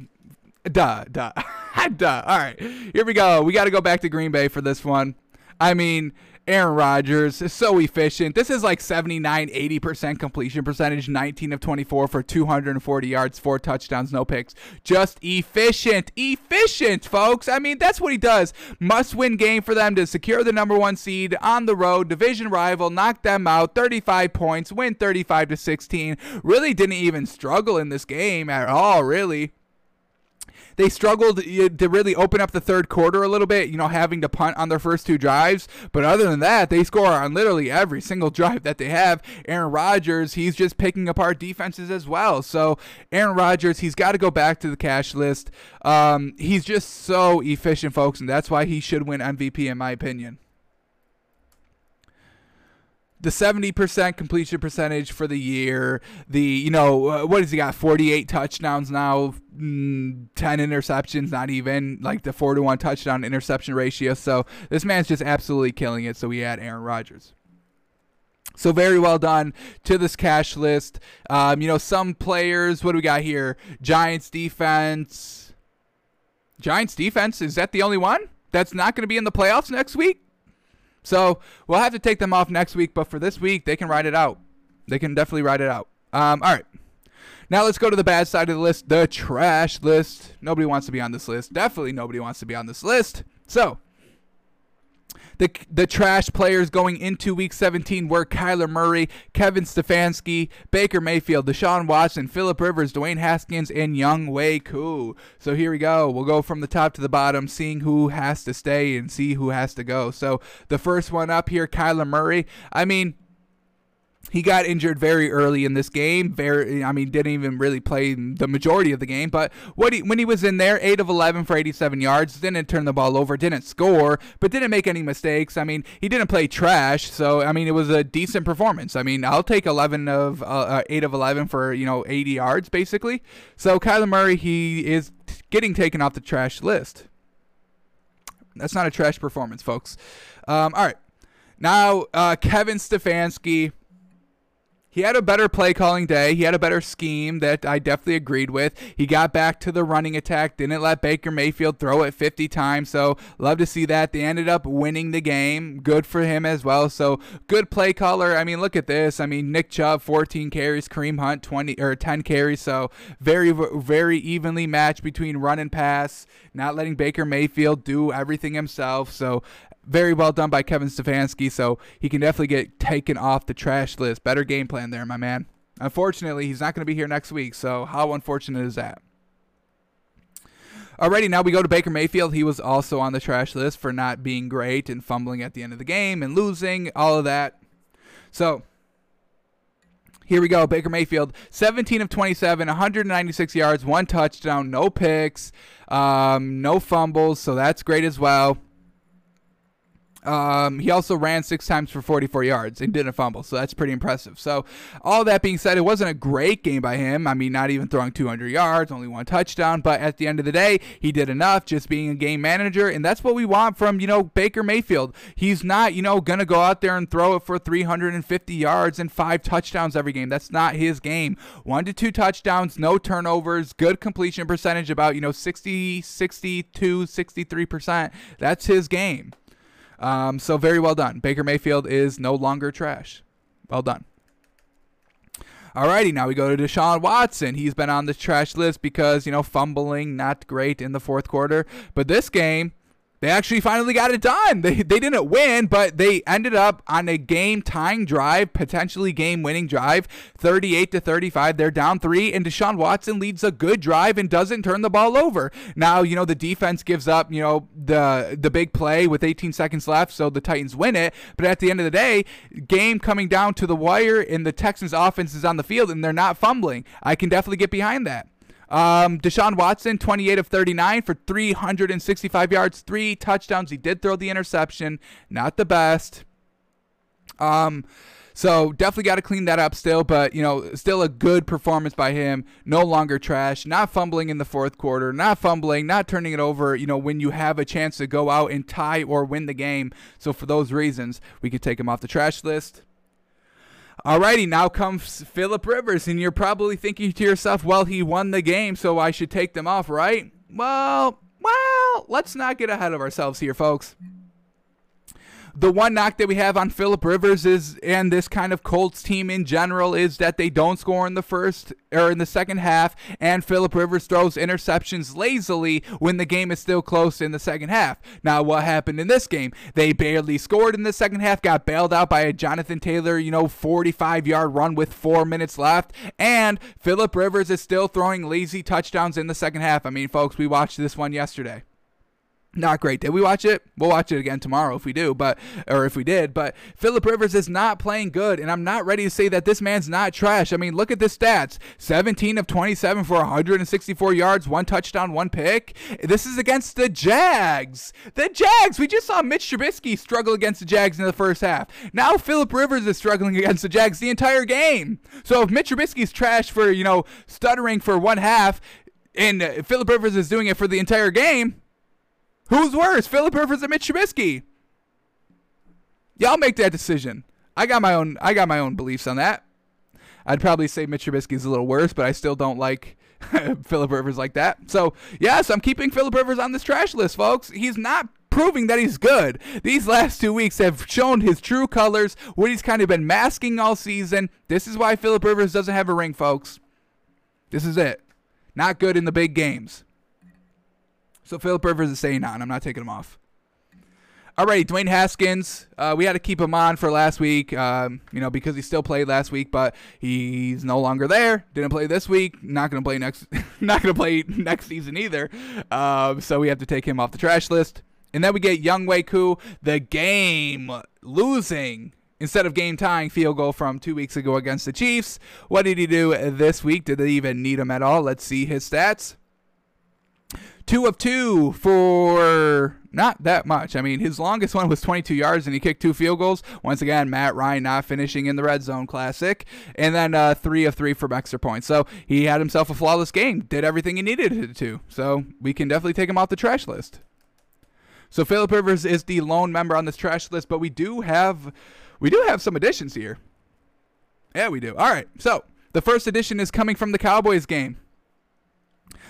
duh, duh, duh. All right, here we go. We got to go back to Green Bay for this one. I mean, Aaron Rodgers is so efficient. This is like 79, 80% completion percentage, 19 of 24 for 240 yards, four touchdowns, no picks. Just efficient. Efficient, folks. I mean, that's what he does. Must win game for them to secure the number one seed on the road, division rival, knock them out, 35 points, win 35 to 16. Really didn't even struggle in this game at all, really they struggled to really open up the third quarter a little bit, you know, having to punt on their first two drives. But other than that, they score on literally every single drive that they have. Aaron Rodgers, he's just picking apart defenses as well. So Aaron Rodgers, he's got to go back to the cash list. Um, he's just so efficient, folks, and that's why he should win MVP in my opinion the 70% completion percentage for the year. The, you know, uh, what has he got? 48 touchdowns now, mm, 10 interceptions, not even like the 4 to 1 touchdown interception ratio. So this man's just absolutely killing it. So we had Aaron Rodgers. So very well done to this cash list. Um, you know, some players, what do we got here? Giants defense. Giants defense, is that the only one that's not going to be in the playoffs next week? So we'll have to take them off next week, but for this week, they can ride it out. They can definitely ride it out. Um, all right. Now let's go to the bad side of the list, the trash list. Nobody wants to be on this list. Definitely nobody wants to be on this list. So the, the trash players going into week 17 were Kyler Murray, Kevin Stefanski, Baker Mayfield, Deshaun Watson, Philip Rivers, Dwayne Haskins, and Younghoe Koo. So here we go. We'll go from the top to the bottom, seeing who has to stay and see who has to go. So the first one up here, Kyler Murray. I mean, he got injured very early in this game. Very, I mean, didn't even really play the majority of the game. But what he, when he was in there, eight of eleven for 87 yards, didn't turn the ball over, didn't score, but didn't make any mistakes. I mean, he didn't play trash, so I mean, it was a decent performance. I mean, I'll take 11 of uh, uh eight of 11 for you know 80 yards basically. So Kyler Murray, he is getting taken off the trash list. That's not a trash performance, folks. Um, all right. Now, uh, Kevin Stefanski he had a better play calling day. He had a better scheme that I definitely agreed with. He got back to the running attack, didn't let Baker Mayfield throw it 50 times. So, love to see that. They ended up winning the game. Good for him as well. So, good play caller. I mean, look at this. I mean, Nick Chubb 14 carries, Kareem Hunt 20 or 10 carries. So, very very evenly matched between run and pass, not letting Baker Mayfield do everything himself. So, very well done by Kevin Stefanski, so he can definitely get taken off the trash list. Better game plan there, my man. Unfortunately, he's not going to be here next week, so how unfortunate is that? Alrighty, now we go to Baker Mayfield. He was also on the trash list for not being great and fumbling at the end of the game and losing, all of that. So, here we go. Baker Mayfield, 17 of 27, 196 yards, one touchdown, no picks, um, no fumbles, so that's great as well. Um, he also ran six times for 44 yards and didn't fumble, so that's pretty impressive. So, all that being said, it wasn't a great game by him. I mean, not even throwing 200 yards, only one touchdown, but at the end of the day, he did enough just being a game manager, and that's what we want from, you know, Baker Mayfield. He's not, you know, going to go out there and throw it for 350 yards and five touchdowns every game. That's not his game. One to two touchdowns, no turnovers, good completion percentage, about, you know, 60, 62, 63%. That's his game. Um, so very well done. Baker Mayfield is no longer trash. Well done. Alrighty, now we go to Deshaun Watson. He's been on the trash list because, you know, fumbling, not great in the fourth quarter. But this game, they actually finally got it done. They, they didn't win, but they ended up on a game tying drive, potentially game winning drive, 38 to 35. They're down three, and Deshaun Watson leads a good drive and doesn't turn the ball over. Now, you know, the defense gives up, you know, the the big play with 18 seconds left, so the Titans win it. But at the end of the day, game coming down to the wire, and the Texans offense is on the field, and they're not fumbling. I can definitely get behind that. Um, Deshaun Watson, 28 of 39 for 365 yards, three touchdowns. He did throw the interception, not the best. Um, so definitely got to clean that up still, but you know, still a good performance by him. No longer trash, not fumbling in the fourth quarter, not fumbling, not turning it over. You know, when you have a chance to go out and tie or win the game. So for those reasons, we could take him off the trash list. Alrighty, now comes Philip Rivers, and you're probably thinking to yourself, well, he won the game, so I should take them off, right? Well, well, let's not get ahead of ourselves here, folks the one knock that we have on Philip Rivers is and this kind of Colts team in general is that they don't score in the first or in the second half and Philip Rivers throws interceptions lazily when the game is still close in the second half. Now what happened in this game? They barely scored in the second half, got bailed out by a Jonathan Taylor, you know, 45-yard run with 4 minutes left and Philip Rivers is still throwing lazy touchdowns in the second half. I mean, folks, we watched this one yesterday not great. Did we watch it? We'll watch it again tomorrow if we do, but or if we did. But Philip Rivers is not playing good, and I'm not ready to say that this man's not trash. I mean, look at the stats: 17 of 27 for 164 yards, one touchdown, one pick. This is against the Jags. The Jags. We just saw Mitch Trubisky struggle against the Jags in the first half. Now Philip Rivers is struggling against the Jags the entire game. So if Mitch Trubisky's trash for you know stuttering for one half, and Philip Rivers is doing it for the entire game Who's worse, Philip Rivers or Mitch Trubisky? Y'all make that decision. I got my own. I got my own beliefs on that. I'd probably say Mitch Trubisky is a little worse, but I still don't like Philip Rivers like that. So yes, I'm keeping Philip Rivers on this trash list, folks. He's not proving that he's good. These last two weeks have shown his true colors, what he's kind of been masking all season. This is why Philip Rivers doesn't have a ring, folks. This is it. Not good in the big games. So Philip Rivers is staying on. I'm not taking him off. All right, Dwayne Haskins. Uh, we had to keep him on for last week, um, you know, because he still played last week, but he's no longer there. Didn't play this week. Not to play next. not to play next season either. Um, so we have to take him off the trash list. And then we get Young Koo, the game losing instead of game tying field goal from two weeks ago against the Chiefs. What did he do this week? Did they even need him at all? Let's see his stats two of two for not that much. I mean, his longest one was 22 yards and he kicked two field goals. Once again, Matt Ryan not finishing in the red zone classic. And then uh, three of three from extra points. So he had himself a flawless game, did everything he needed to. So we can definitely take him off the trash list. So Philip Rivers is the lone member on this trash list, but we do have we do have some additions here. Yeah, we do. All right. So the first addition is coming from the Cowboys game.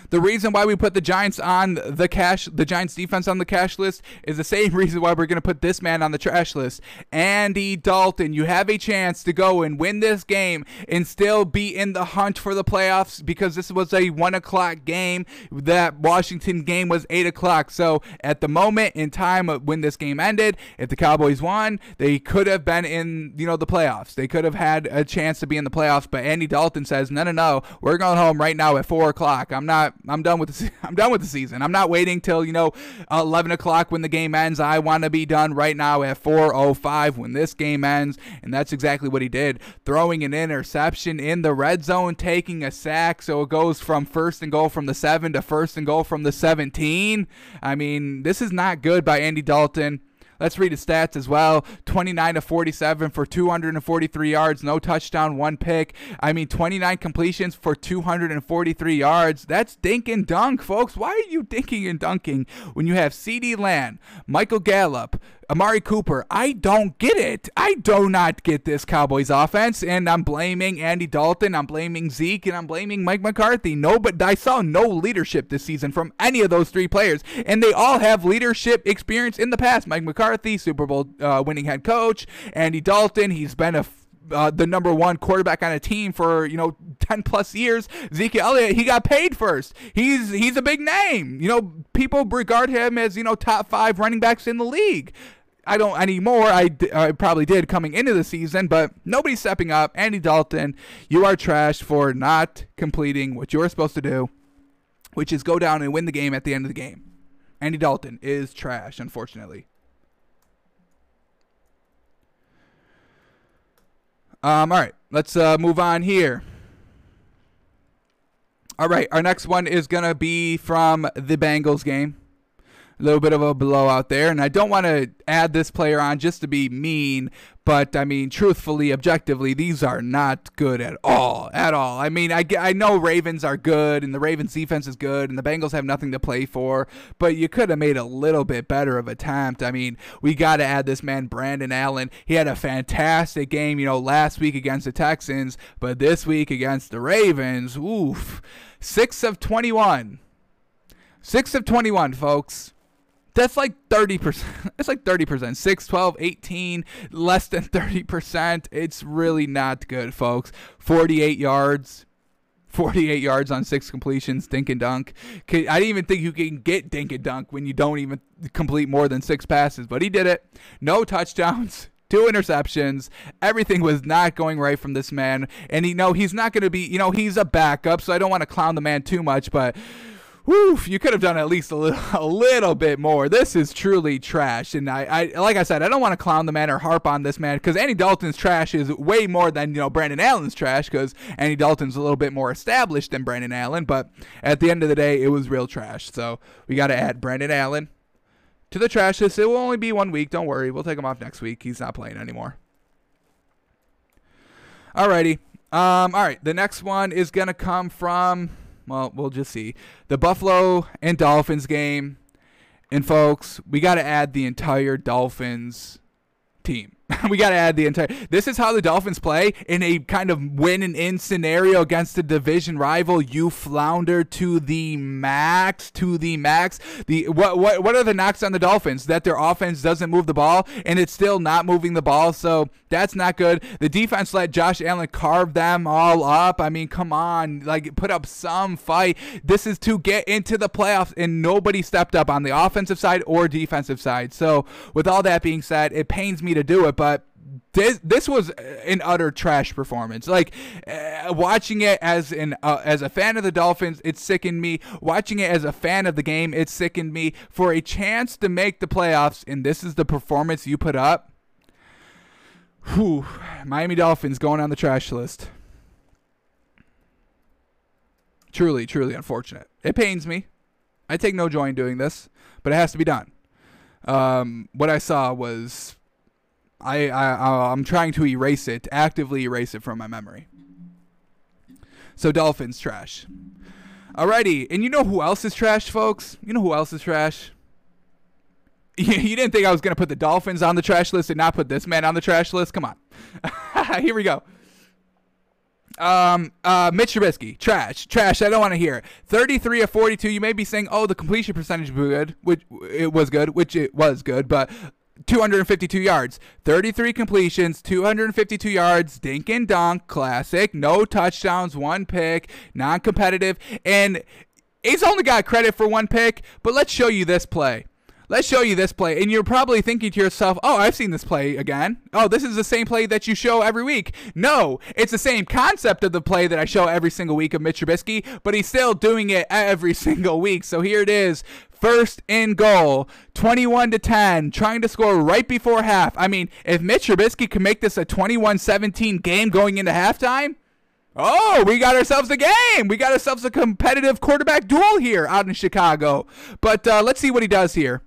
The reason why we put the Giants on the cash, the Giants defense on the cash list is the same reason why we're going to put this man on the trash list. Andy Dalton, you have a chance to go and win this game and still be in the hunt for the playoffs because this was a one o'clock game. That Washington game was eight o'clock. So at the moment in time when this game ended, if the Cowboys won, they could have been in, you know, the playoffs. They could have had a chance to be in the playoffs. But Andy Dalton says, no, no, no, we're going home right now at four o'clock. I'm not I'm done with the I'm done with the season. I'm not waiting till you know 11 o'clock when the game ends. I want to be done right now at 4:05 when this game ends, and that's exactly what he did. Throwing an interception in the red zone, taking a sack, so it goes from first and goal from the seven to first and goal from the 17. I mean, this is not good by Andy Dalton. Let's read his stats as well 29 to 47 for 243 yards, no touchdown, one pick. I mean, 29 completions for 243 yards. That's dink and dunk, folks. Why are you dinking and dunking when you have CeeDee Lamb, Michael Gallup, Amari Cooper, I don't get it. I do not get this Cowboys offense, and I'm blaming Andy Dalton, I'm blaming Zeke, and I'm blaming Mike McCarthy. No, but I saw no leadership this season from any of those three players, and they all have leadership experience in the past. Mike McCarthy, Super Bowl uh, winning head coach, Andy Dalton, he's been a uh, the number one quarterback on a team for you know 10 plus years Zeke Elliott he got paid first he's he's a big name you know people regard him as you know top 5 running backs in the league I don't anymore. I, I probably did coming into the season, but nobody's stepping up. Andy Dalton, you are trash for not completing what you're supposed to do, which is go down and win the game at the end of the game. Andy Dalton is trash, unfortunately. Um, all right, let's uh, move on here. All right, our next one is going to be from the Bengals game. Little bit of a blowout there, and I don't want to add this player on just to be mean, but I mean, truthfully, objectively, these are not good at all. At all. I mean, I, I know Ravens are good and the Ravens defense is good and the Bengals have nothing to play for, but you could have made a little bit better of attempt. I mean, we got to add this man, Brandon Allen. He had a fantastic game, you know, last week against the Texans, but this week against the Ravens, oof. Six of 21. Six of 21, folks. That's like 30%. It's like 30%. 6, 12, 18, less than 30%. It's really not good, folks. 48 yards. 48 yards on six completions, dink and dunk. I didn't even think you can get dink and dunk when you don't even complete more than six passes, but he did it. No touchdowns, two interceptions. Everything was not going right from this man. And you know, he's not going to be, you know, he's a backup, so I don't want to clown the man too much, but whew, you could have done at least a little, a little bit more. This is truly trash. And I, I like I said, I don't want to clown the man or harp on this man because Andy Dalton's trash is way more than, you know, Brandon Allen's trash because Andy Dalton's a little bit more established than Brandon Allen. But at the end of the day, it was real trash. So we got to add Brandon Allen to the trash list. It will only be one week. Don't worry. We'll take him off next week. He's not playing anymore. Alrighty. Um, all right. The next one is going to come from well, we'll just see. The Buffalo and Dolphins game. And folks, we got to add the entire Dolphins team. we got to add the entire. This is how the Dolphins play in a kind of win and in scenario against a division rival. You flounder to the max, to the max. The what what what are the knocks on the Dolphins? That their offense doesn't move the ball and it's still not moving the ball. So that's not good. The defense let Josh Allen carve them all up. I mean, come on, like put up some fight. This is to get into the playoffs, and nobody stepped up on the offensive side or defensive side. So with all that being said, it pains me to do it but this this was an utter trash performance. Like uh, watching it as an uh, as a fan of the Dolphins, it sickened me. Watching it as a fan of the game, it sickened me. For a chance to make the playoffs, and this is the performance you put up. Whew, Miami Dolphins going on the trash list. Truly, truly unfortunate. It pains me. I take no joy in doing this, but it has to be done. Um, what I saw was I, I I'm trying to erase it, actively erase it from my memory. So Dolphins trash. Alrighty, and you know who else is trash, folks? You know who else is trash? You didn't think I was gonna put the Dolphins on the trash list and not put this man on the trash list? Come on. Here we go. Um, uh, Mitch Trubisky, trash, trash. I don't want to hear it. 33 of 42. You may be saying, oh, the completion percentage was good, which it was good, which it was good, but 252 yards, 33 completions, 252 yards, dink and dunk, classic, no touchdowns, one pick, non competitive. And he's only got credit for one pick, but let's show you this play. Let's show you this play. And you're probably thinking to yourself, oh, I've seen this play again. Oh, this is the same play that you show every week. No, it's the same concept of the play that I show every single week of Mitch Trubisky, but he's still doing it every single week. So here it is first in goal, 21 to 10, trying to score right before half. I mean, if Mitch Trubisky can make this a 21-17 game going into halftime, oh, we got ourselves a game. We got ourselves a competitive quarterback duel here out in Chicago. But uh, let's see what he does here.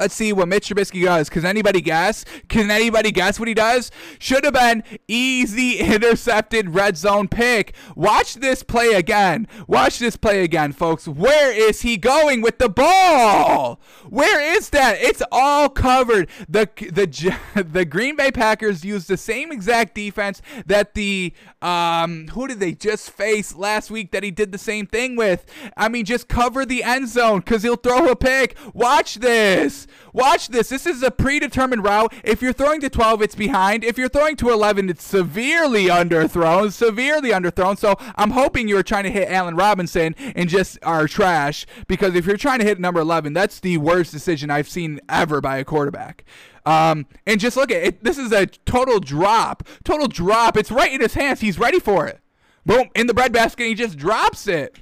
Let's see what Mitch Trubisky does. Can anybody guess? Can anybody guess what he does? Should have been easy intercepted red zone pick. Watch this play again. Watch this play again, folks. Where is he going with the ball? Where is that? It's all covered. The the the Green Bay Packers used the same exact defense that the um who did they just face last week that he did the same thing with? I mean, just cover the end zone because he'll throw a pick. Watch this. Watch this. This is a predetermined route. If you're throwing to 12, it's behind. If you're throwing to 11, it's severely underthrown. Severely underthrown. So I'm hoping you're trying to hit Allen Robinson and just are trash because if you're trying to hit number 11, that's the worst decision I've seen ever by a quarterback. Um, and just look at it. This is a total drop. Total drop. It's right in his hands. He's ready for it. Boom. In the breadbasket. He just drops it.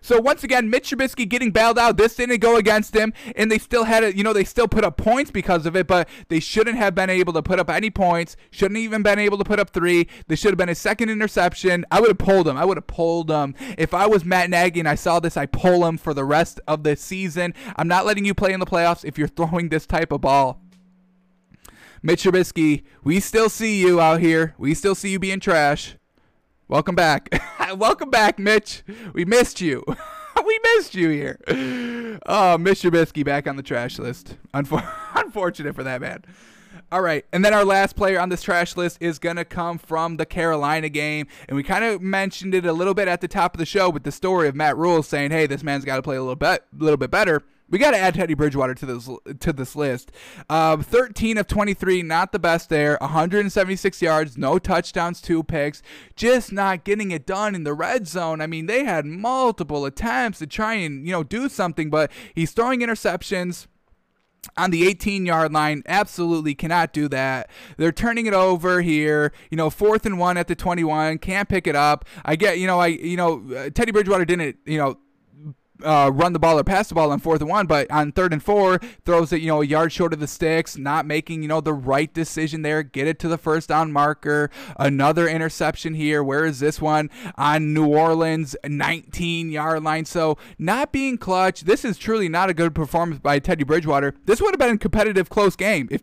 So once again, Mitch Trubisky getting bailed out. This didn't go against him, and they still had it. You know, they still put up points because of it, but they shouldn't have been able to put up any points. Shouldn't even been able to put up three. They should have been a second interception. I would have pulled him. I would have pulled him if I was Matt Nagy and I saw this. I pull him for the rest of the season. I'm not letting you play in the playoffs if you're throwing this type of ball. Mitch Trubisky, we still see you out here. We still see you being trash. Welcome back. Welcome back, Mitch. We missed you. we missed you here. Oh, Mitch Trubisky back on the trash list. Unfor- unfortunate for that man. All right, and then our last player on this trash list is to come from the Carolina game. And we kind of mentioned it a little bit at the top of the show with the story of Matt Rhule saying, hey, this man's got to play a little bit, little bit better. We got to add Teddy Bridgewater to this to this list. Um, 13 of 23, not the best there. 176 yards, no touchdowns, two picks. Just not getting it done in the red zone. I mean, they had multiple attempts to try and you know do something, but he's throwing interceptions on the 18 yard line absolutely cannot do that they're turning it over here you know fourth and one at the 21 can't pick it up i get you know i you know uh, teddy bridgewater didn't you know uh, run the ball or pass the ball on fourth and one, but on third and four, throws it, you know, a yard short of the sticks, not making, you know, the right decision there. Get it to the first down marker. Another interception here. Where is this one? On New Orleans, 19 yard line. So not being clutch. This is truly not a good performance by Teddy Bridgewater. This would have been a competitive, close game if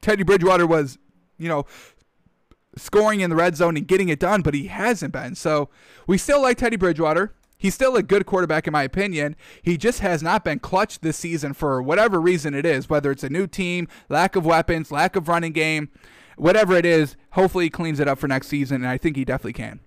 Teddy Bridgewater was, you know, scoring in the red zone and getting it done, but he hasn't been. So we still like Teddy Bridgewater. He's still a good quarterback, in my opinion. He just has not been clutch this season for whatever reason it is, whether it's a new team, lack of weapons, lack of running game, whatever it is. Hopefully, he cleans it up for next season, and I think he definitely can.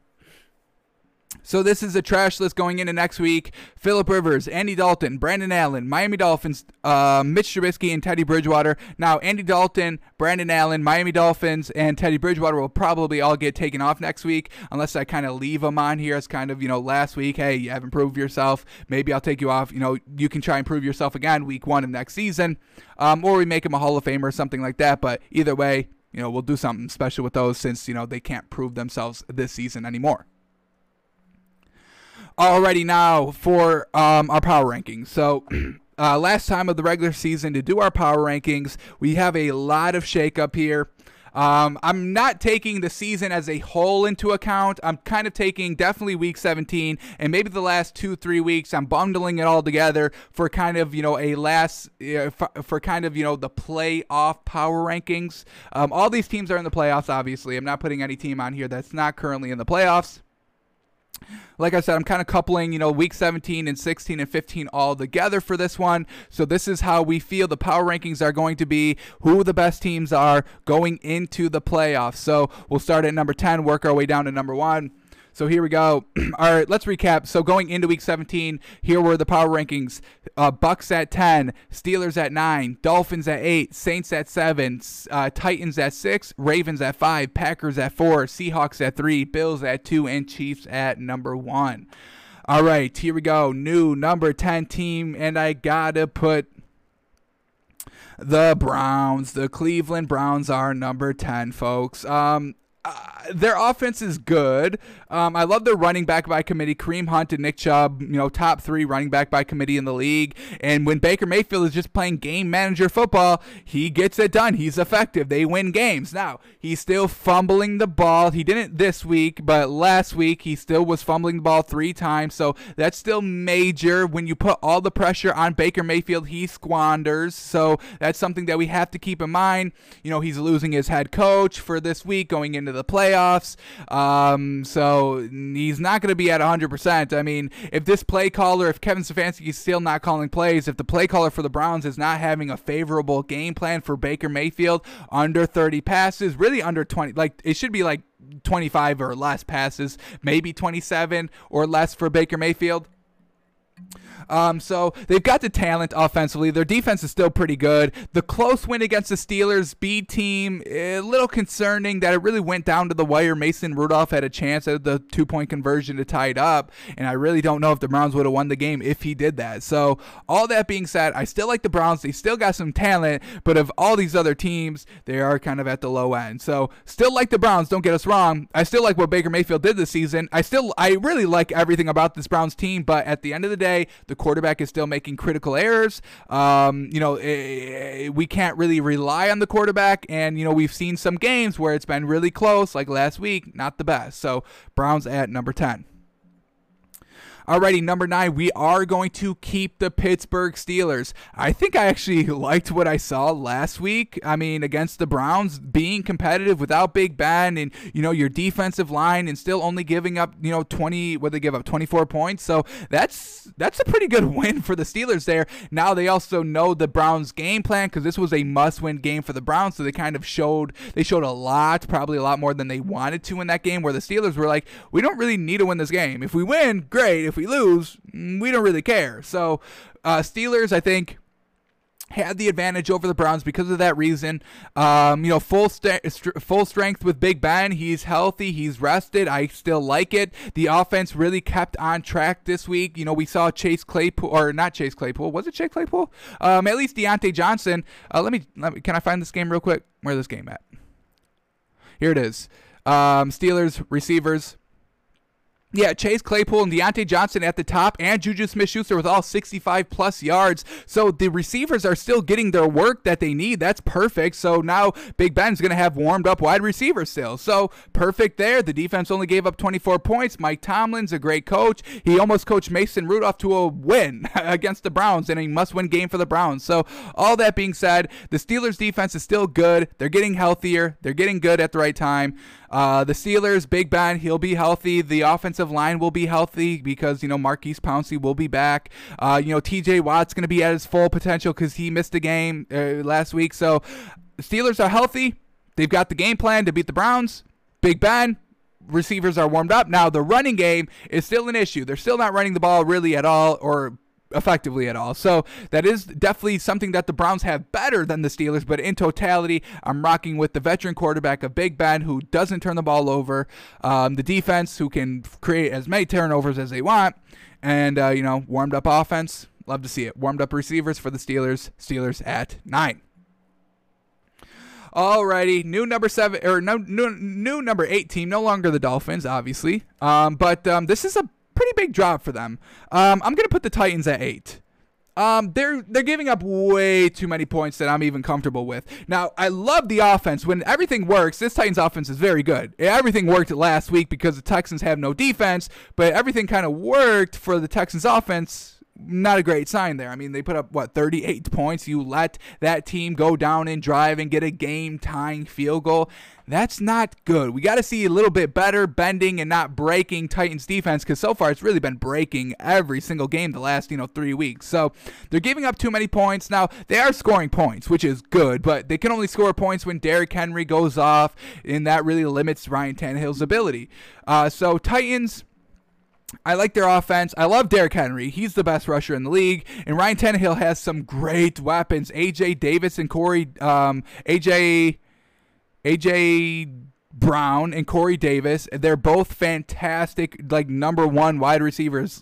So this is a trash list going into next week. Philip Rivers, Andy Dalton, Brandon Allen, Miami Dolphins, uh, Mitch Trubisky, and Teddy Bridgewater. Now Andy Dalton, Brandon Allen, Miami Dolphins, and Teddy Bridgewater will probably all get taken off next week, unless I kind of leave them on here as kind of you know last week. Hey, you haven't proved yourself. Maybe I'll take you off. You know, you can try and prove yourself again week one of next season, um, or we make him a Hall of Famer or something like that. But either way, you know, we'll do something special with those since you know they can't prove themselves this season anymore. Alrighty, now for um, our power rankings. So, uh, last time of the regular season to do our power rankings, we have a lot of shakeup here. Um, I'm not taking the season as a whole into account. I'm kind of taking definitely week 17 and maybe the last two, three weeks. I'm bundling it all together for kind of, you know, a last, for, kind of, you know, the playoff power rankings. Um, all these teams are in the playoffs, obviously. I'm not putting any team on here that's not currently in the playoffs like I said, I'm kind of coupling, you know, week 17 and 16 and 15 all together for this one. So this is how we feel the power rankings are going to be, who the best teams are going into the playoffs. So we'll start at number 10, work our way down to number one. So here we go. All right, let's recap. So going into week 17, here were the power rankings: uh, Bucs at 10, Steelers at 9, Dolphins at 8, Saints at 7, uh, Titans at 6, Ravens at 5, Packers at 4, Seahawks at 3, Bills at 2, and Chiefs at number 1. All right, here we go. New number 10 team, and I gotta put the Browns. The Cleveland Browns are number 10, folks. Um, uh, their offense is good. Um, I love their running back by committee, Kareem Hunt and Nick Chubb. You know, top three running back by committee in the league. And when Baker Mayfield is just playing game manager football, he gets it done. He's effective. They win games. Now he's still fumbling the ball. He didn't this week, but last week he still was fumbling the ball three times. So that's still major. When you put all the pressure on Baker Mayfield, he squanders. So that's something that we have to keep in mind. You know, he's losing his head coach for this week going into the playoffs. Um, so he's not going to be at 100%. I mean, if this play caller, if Kevin Stefanski is still not calling plays, if the play caller for the Browns is not having a favorable game plan for Baker Mayfield under 30 passes, really under 20, like it should be like 25 or less passes, maybe 27 or less for Baker Mayfield. Um, so they've got the talent offensively. Their defense is still pretty good. The close win against the Steelers B team, a little concerning that it really went down to the wire. Mason Rudolph had a chance at the two point conversion to tie it up, and I really don't know if the Browns would have won the game if he did that. So all that being said, I still like the Browns. They still got some talent, but of all these other teams, they are kind of at the low end. So still like the Browns. Don't get us wrong. I still like what Baker Mayfield did this season. I still I really like everything about this Browns team, but at the end of the day, the the quarterback is still making critical errors. Um, you know, eh, we can't really rely on the quarterback, and you know we've seen some games where it's been really close, like last week, not the best. So Browns at number ten. Alrighty, number nine, we are going to keep the Pittsburgh Steelers. I think I actually liked what I saw last week. I mean, against the Browns, being competitive without Big Ben and, you know, your defensive line and still only giving up, you know, 20, what they give up, 24 points. So that's that's a pretty good win for the Steelers there. Now they also know the Browns game plan because this was a must-win game for the Browns. So they kind of showed, they showed a lot, probably a lot more than they wanted to in that game where the Steelers were like, we don't really need to win this game. If we win, great. If if we lose, mm, we don't really care. So, uh, Steelers, I think, had the advantage over the Browns because of that reason. Um, you know, full st- full strength with Big Ben. He's healthy. He's rested. I still like it. The offense really kept on track this week. You know, we saw Chase Claypool or not Chase Claypool. Was it Chase Claypool? Um, at least Diontae Johnson. Uh, let me let me. Can I find this game real quick? Where this game at? Here it is. Um, Steelers receivers. Yeah, Chase Claypool and Diontae Johnson at the top, and Juju Smith Schuster with all 65 plus yards. So the receivers are still getting their work that they need. That's perfect. So now Big Ben's going to have warmed up wide receivers still. So perfect there. The defense only gave up 24 points. Mike Tomlin's a great coach. He almost coached Mason Rudolph to a win against the Browns and a must win game for the Browns. So all that being said, the Steelers defense is still good. They're getting healthier, they're getting good at the right time. Uh, the Steelers, Big Ben, he'll be healthy. The offensive line will be healthy because, you know, Maurkice Pouncey will be back. Uh, you know, TJ Watt's going to be at his full potential because he missed a game uh, last week. So, Steelers are healthy. They've got the game plan to beat the Browns. Big Ben, receivers are warmed up. Now, the running game is still an issue. They're still not running the ball really at all or effectively at all. So that is definitely something that the Browns have better than the Steelers, but in totality, I'm rocking with the veteran quarterback of Big Ben who doesn't turn the ball over, um, the defense who can create as many turnovers as they want, and, uh, you know, warmed up offense. Love to see it. Warmed up receivers for the Steelers. Steelers at nine. Alrighty, new number seven or no, new, new number eight team. No longer the Dolphins, obviously. Um, but um, this is a pretty big drop for them. Um, I'm gonna put the Titans at eight. Um, they're they're giving up way too many points that I'm even comfortable with. Now, I love the offense. When everything works, this Titans offense is very good. Everything worked last week because the Texans have no defense, but everything kind of worked for the Texans offense not a great sign there. I mean, they put up what 38 points. You let that team go down and drive and get a game tying field goal. That's not good. We got to see a little bit better bending and not breaking Titans defense because so far it's really been breaking every single game the last you know three weeks. So they're giving up too many points. Now they are scoring points, which is good, but they can only score points when Derrick Henry goes off, and that really limits Ryan Tannehill's ability. Uh, so Titans I like their offense. I love Derrick Henry. He's the best rusher in the league. And Ryan Tannehill has some great weapons. AJ Davis and Corey, um, AJ, AJ Brown and Corey Davis. They're both fantastic, like number one wide receivers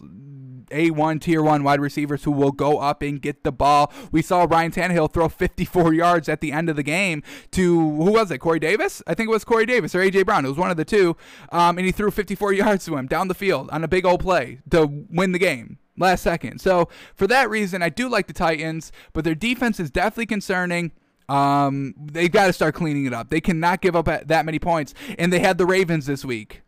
A1 tier 1 wide receivers who will go up and get the ball. We saw Ryan Tannehill throw 54 yards at the end of the game to who was it? Corey Davis? I think it was Corey Davis or AJ Brown. It was one of the two. Um, and he threw 54 yards to him down the field on a big old play to win the game last second. So for that reason, I do like the Titans, but their defense is definitely concerning. Um, they've got to start cleaning it up. They cannot give up that many points. And they had the Ravens this week.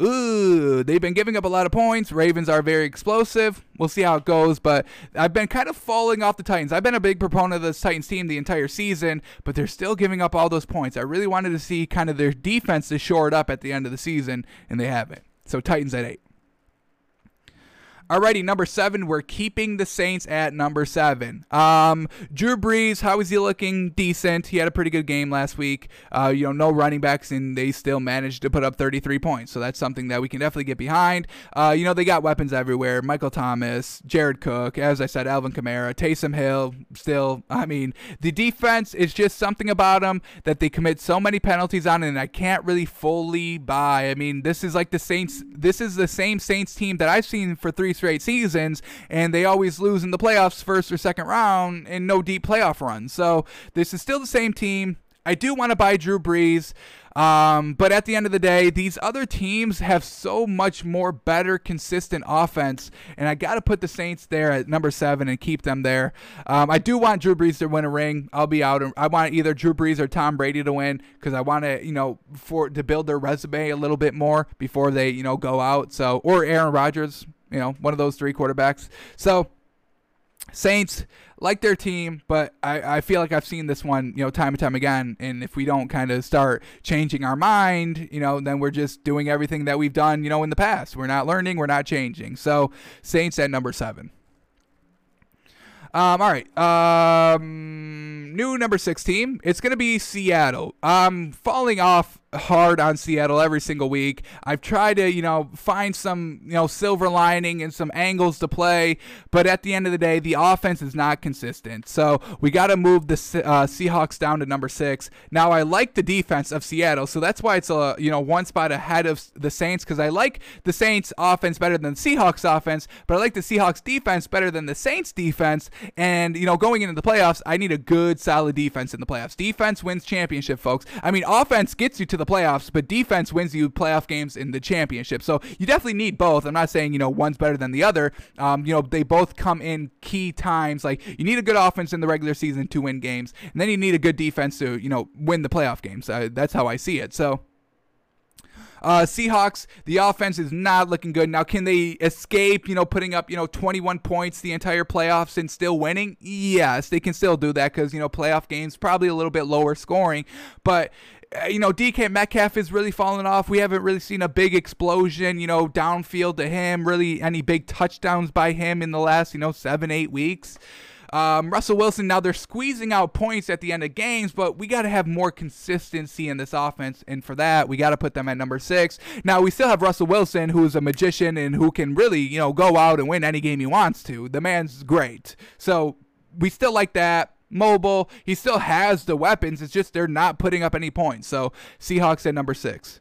Ooh, they've been giving up a lot of points. Ravens are very explosive. We'll see how it goes, but I've been kind of falling off the Titans. I've been a big proponent of this Titans team the entire season, but they're still giving up all those points. I really wanted to see kind of their defense to shore it up at the end of the season, and they haven't. So Titans at eight. Alrighty, number seven, we're keeping the Saints at number seven. Um, Drew Brees, how is he looking? Decent. He had a pretty good game last week. Uh, you know, no running backs, and they still managed to put up 33 points. So that's something that we can definitely get behind. Uh, you know, they got weapons everywhere. Michael Thomas, Jared Cook, as I said, Alvin Kamara, Taysom Hill. Still, I mean, the defense is just something about them that they commit so many penalties on, and I can't really fully buy. I mean, this is like the Saints. This is the same Saints team that I've seen for three straight seasons, and they always lose in the playoffs, first or second round, and no deep playoff runs. So this is still the same team. I do want to buy Drew Brees. Um, but at the end of the day, these other teams have so much more better, consistent offense, and I got to put the Saints there at number seven and keep them there. Um, I do want Drew Brees to win a ring. I'll be out. I want either Drew Brees or Tom Brady to win because I want to, you know, for to build their resume a little bit more before they, you know, go out. So or Aaron Rodgers you know, one of those three quarterbacks. So Saints like their team, but I, I feel like I've seen this one, you know, time and time again. And if we don't kind of start changing our mind, you know, then we're just doing everything that we've done, you know, in the past. We're not learning, we're not changing. So Saints at number seven. Um, all right. Um, new number six team. It's going to be Seattle. I'm falling off hard on Seattle every single week. I've tried to, you know, find some, you know, silver lining and some angles to play, but at the end of the day, the offense is not consistent. So we got to move the uh, Seahawks down to number six. Now I like the defense of Seattle, so that's why it's a, you know, one spot ahead of the Saints because I like the Saints offense better than the Seahawks offense, but I like the Seahawks defense better than the Saints defense. And you know, going into the playoffs, I need a good, solid defense in the playoffs. Defense wins championship, folks. I mean, offense gets you to the playoffs, but defense wins you playoff games in the championship. So you definitely need both. I'm not saying you know one's better than the other. Um, you know they both come in key times. Like you need a good offense in the regular season to win games, and then you need a good defense to you know win the playoff games. Uh, that's how I see it. So. Uh, Seahawks, the offense is not looking good. Now, can they escape, you know, putting up, you know, 21 points the entire playoffs and still winning? Yes, they can still do that because, you know, playoff games probably a little bit lower scoring. But you know, DK Metcalf is really falling off. We haven't really seen a big explosion, you know, downfield to him, really any big touchdowns by him in the last, you know, seven, eight weeks. Um, Russell Wilson, now they're squeezing out points at the end of games, but we got to have more consistency in this offense. And for that, we got to put them at number six. Now, we still have Russell Wilson, who's a magician and who can really, you know, go out and win any game he wants to. The man's great. So we still like that mobile. He still has the weapons. It's just they're not putting up any points. So Seahawks at number six.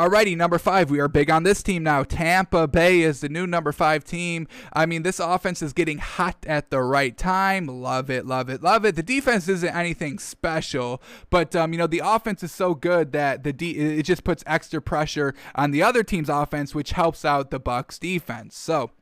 Alrighty, number five. We are big on this team now. Tampa Bay is the new number five team. I mean, this offense is getting hot at the right time. Love it, love it, love it. The defense isn't anything special, but um, you know the offense is so good that the de- it just puts extra pressure on the other team's offense, which helps out the Bucs defense. So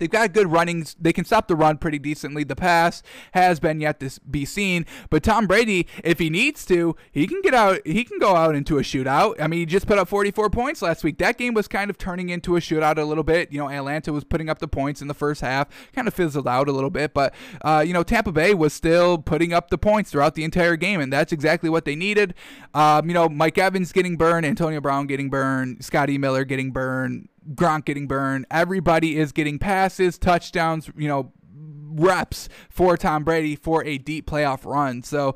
They've got good runnings. They can stop the run pretty decently. The pass has been yet to be seen. But Tom Brady, if he needs to, he can get out. He can go out into a shootout. I mean, he just put up 44 points last week. That game was kind of turning into a shootout a little bit. You know, Atlanta was putting up the points in the first half, kind of fizzled out a little bit. But uh, you know, Tampa Bay was still putting up the points throughout the entire game, and that's exactly what they needed. Um, you know, Mike Evans getting burned, Antonio Brown getting burned, Scotty Miller getting burned. Gronk getting burned. Everybody is getting passes, touchdowns, you know, reps for Tom Brady for a deep playoff run. So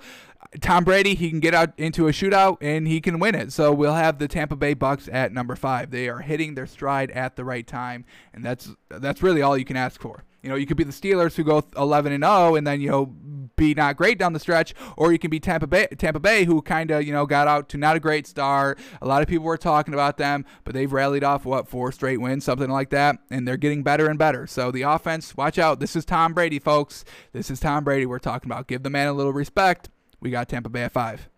Tom Brady, he can get out into a shootout and he can win it. So we'll have the Tampa Bay Bucs at number 5. They are hitting their stride at the right time and that's that's really all you can ask for. You know, you could be the Steelers who go 11 and 0 and then you know be not great down the stretch, or you can be Tampa Bay, Tampa Bay, who kind of you know got out to not a great start. A lot of people were talking about them, but they've rallied off what four straight wins, something like that, and they're getting better and better. So the offense, watch out. This is Tom Brady, folks. This is Tom Brady. We're talking about. Give the man a little respect. We got Tampa Bay at five.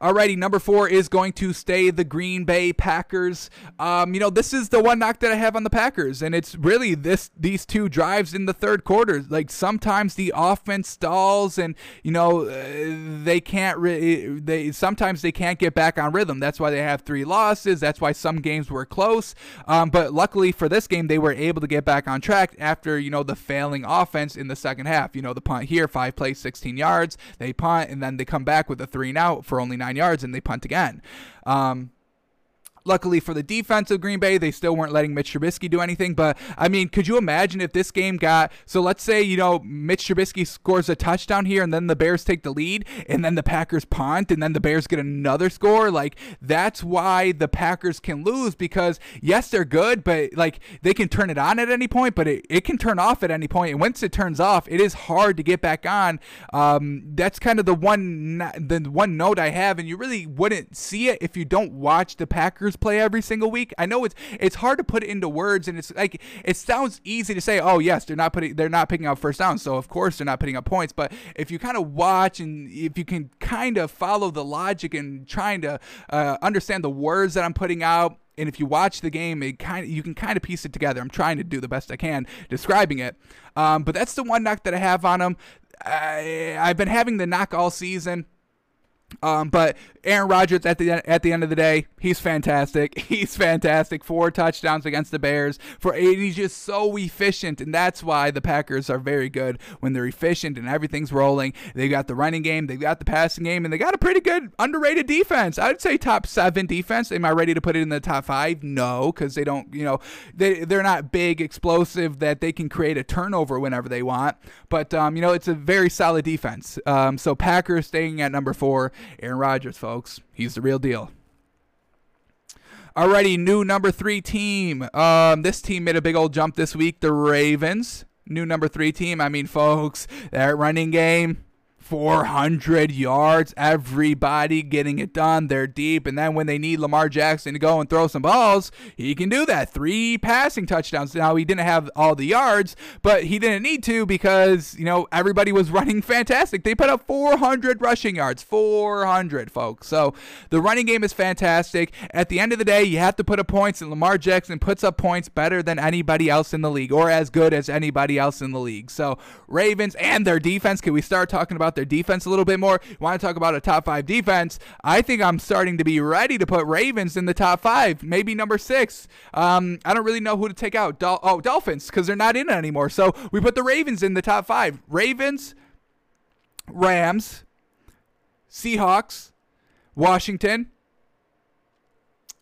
Alrighty, number four is going to stay the Green Bay Packers. Um, you know, this is the one knock that I have on the Packers, and it's really this these two drives in the third quarter. Like sometimes the offense stalls, and you know uh, they can't really. They sometimes they can't get back on rhythm. That's why they have three losses. That's why some games were close. Um, but luckily for this game, they were able to get back on track after you know the failing offense in the second half. You know the punt here, five plays, 16 yards. They punt, and then they come back with a three and out for only nine nine yards and they punt again. Um, Luckily for the defense of Green Bay, they still weren't letting Mitch Trubisky do anything. But I mean, could you imagine if this game got so? Let's say you know Mitch Trubisky scores a touchdown here, and then the Bears take the lead, and then the Packers punt, and then the Bears get another score. Like that's why the Packers can lose because yes, they're good, but like they can turn it on at any point, but it, it can turn off at any point. And once it turns off, it is hard to get back on. Um, that's kind of the one the one note I have, and you really wouldn't see it if you don't watch the Packers Packers play every single week. I know it's it's hard to put it into words, and it's like it sounds easy to say, oh yes, they're not putting they're not picking up first down, so of course they're not putting up points. But if you kind of watch and if you can kind of follow the logic and trying to uh, understand the words that I'm putting out, and if you watch the game, it kind of you can kind of piece it together. I'm trying to do the best I can describing it, um, but that's the one knock that I have on them. I, I've been having the knock all season. Um, but Aaron Rodgers at the at the end of the day, he's fantastic. He's fantastic. Four touchdowns against the Bears. For eight. he's just so efficient, and that's why the Packers are very good when they're efficient and everything's rolling. They got the running game, they got the passing game, and they got a pretty good underrated defense. I'd say top seven defense. Am I ready to put it in the top five? No, because they don't. You know, they they're not big, explosive that they can create a turnover whenever they want. But um, you know, it's a very solid defense. Um, so Packers staying at number four. Aaron Rodgers, folks. He's the real deal. Alrighty, new number three team. Um, this team made a big old jump this week. The Ravens, new number three team. I mean, folks, that running game 400 yards, everybody getting it done. They're deep. And then when they need Lamar Jackson to go and throw some balls, he can do that. Three passing touchdowns. Now, he didn't have all the yards, but he didn't need to because, you know, everybody was running fantastic. They put up 400 rushing yards. 400, folks. So the running game is fantastic. At the end of the day, you have to put up points, and Lamar Jackson puts up points better than anybody else in the league or as good as anybody else in the league. So, Ravens and their defense, can we start talking about their defense a little bit more. Want to talk about a top five defense? I think I'm starting to be ready to put Ravens in the top five, maybe number six. Um, I don't really know who to take out. Dol- oh, Dolphins, because they're not in it anymore. So we put the Ravens in the top five. Ravens, Rams, Seahawks, Washington.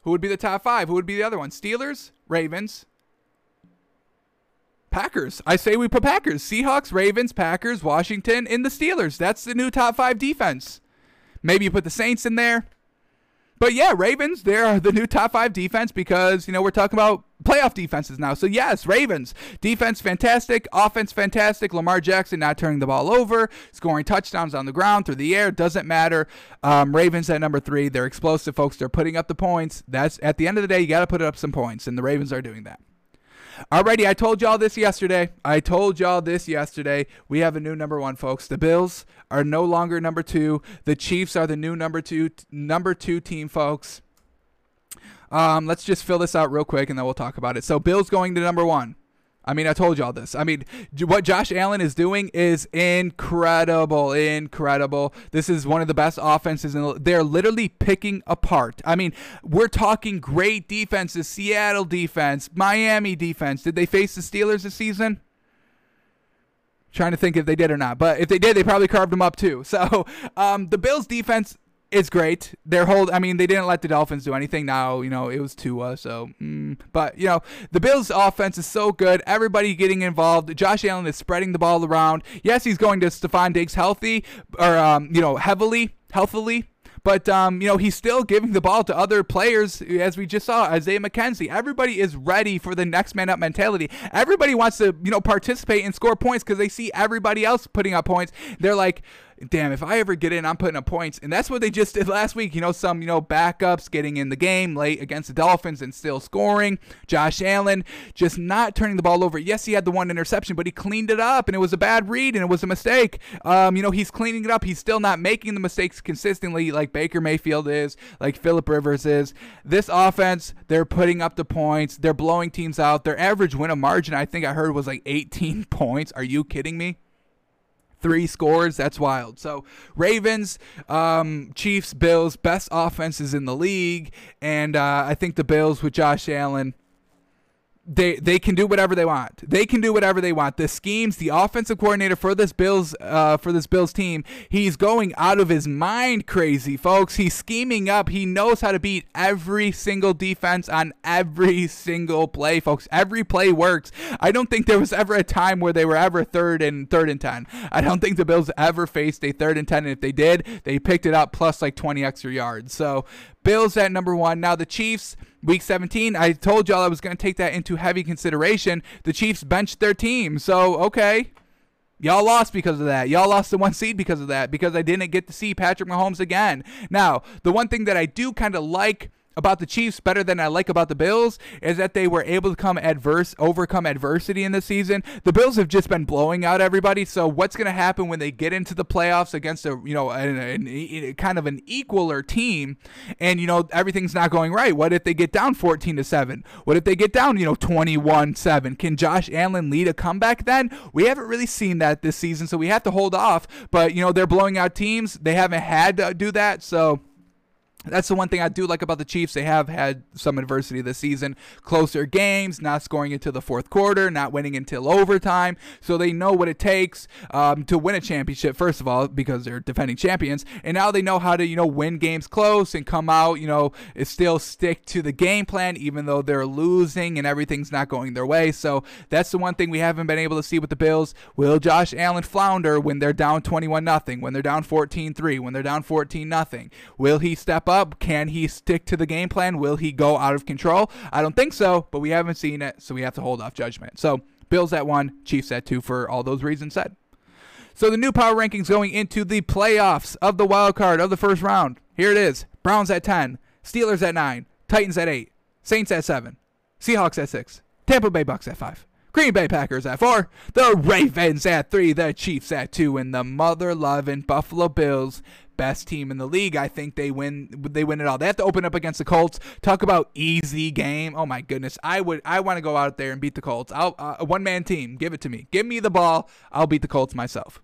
Who would be the top five? Who would be the other one? Steelers, Ravens, Packers. I say we put Packers. Seahawks, Ravens, Packers, Washington, and the Steelers. That's the new top five defense. Maybe you put the Saints in there. But yeah, Ravens, they're the new top five defense because, you know, we're talking about playoff defenses now. So yes, Ravens. Defense fantastic. Offense fantastic. Lamar Jackson not turning the ball over, scoring touchdowns on the ground, through the air. Doesn't matter. Um, Ravens at number three. They're explosive, folks. They're putting up the points. That's at the end of the day, you got to put up some points, and the Ravens are doing that. Alrighty, I told y'all this yesterday. I told y'all this yesterday. We have a new number one, folks. The Bills are no longer number two. The Chiefs are the new number two number two team, folks. Um, let's just fill this out real quick and then we'll talk about it. So Bills going to number one. I mean, I told y'all this. I mean, what Josh Allen is doing is incredible, incredible. This is one of the best offenses, and they're literally picking apart. I mean, we're talking great defenses: Seattle defense, Miami defense. Did they face the Steelers this season? Trying to think if they did or not, but if they did, they probably carved them up too. So um, the Bills' defense is great. Their hold, I mean, they didn't let the Dolphins do anything. Now, you know, it was Tua, so. Mm, but you know, the Bills' offense is so good. Everybody getting involved. Josh Allen is spreading the ball around. Yes, he's going to Stefon Diggs healthy, or um, you know, heavily, healthily. but um, you know he's still giving the ball to other players, as we just saw Isaiah McKenzie. Everybody is ready for the next man up mentality. Everybody wants to you know participate and score points because they see everybody else putting up points. They're like damn, if I ever get in, I'm putting up points. And that's what they just did last week. You know, some, you know, backups getting in the game late against the Dolphins and still scoring. Josh Allen just not turning the ball over. Yes, he had the one interception, but he cleaned it up and it was a bad read and it was a mistake. Um, you know, he's cleaning it up. He's still not making the mistakes consistently like Baker Mayfield is, like Philip Rivers is. This offense, they're putting up the points. They're blowing teams out. Their average win of margin, I think I heard was like 18 points. Are you kidding me? Three scores. That's wild. So Ravens, um, Chiefs, Bills, best offenses in the league, and uh, I think the Bills with Josh Allen they they can do whatever they want. They can do whatever they want. The schemes, the offensive coordinator for this Bills uh, for this Bills team, he's going out of his mind crazy, folks. He's scheming up. He knows how to beat every single defense on every single play, folks. Every play works. I don't think there was ever a time where they were ever third and third and ten. I don't think the Bills ever faced a third and ten, and if they did, they picked it up plus like 20 extra yards. So Bills at number one. Now the Chiefs, week 17, I told y'all I was going to take that into heavy consideration. The Chiefs benched their team. So, okay. Y'all lost because of that. Y'all lost the one seed because of that, because I didn't get to see Patrick Mahomes again. Now, the one thing that I do kind of like about the Chiefs better than I like about the Bills is that they were able to come adverse overcome adversity in the season. The Bills have just been blowing out everybody. So what's going to happen when they get into the playoffs against a you know an, an, an, kind of an equaler team, and you know everything's not going right? What if they get down 14 to seven? What if they get down you know 21 seven? Can Josh Allen lead a comeback then? We haven't really seen that this season, so we have to hold off. But you know they're blowing out teams. They haven't had to do that, so that's the one thing I do like about the Chiefs. They have had some adversity this season. Closer games, not scoring into the fourth quarter, not winning until overtime. So they know what it takes um, to win a championship, first of all, because they're defending champions. And now they know how to, you know, win games close and come out, you know, still stick to the game plan, even though they're losing and everything's not going their way. So that's the one thing we haven't been able to see with the Bills. Will Josh Allen flounder when they're down 21 0, when they're down 14 3, when they're down 14 0? Will he step up? Up? Can he stick to the game plan? Will he go out of control? I don't think so, but we haven't seen it, so we have to hold off judgment. So Bills at one, Chiefs at two for all those reasons said. So the new power rankings going into the playoffs of the wild card of the first round. Here it is: Browns at ten, Steelers at nine, Titans at eight, Saints at seven, Seahawks at six, Tampa Bay Bucs at five. Green Bay Packers at four, the Ravens at three, the Chiefs at two, and the mother loving Buffalo Bills best team in the league. I think they win. They win it all. They have to open up against the Colts. Talk about easy game. Oh my goodness. I would. I want to go out there and beat the Colts. I'll uh, a one man team. Give it to me. Give me the ball. I'll beat the Colts myself.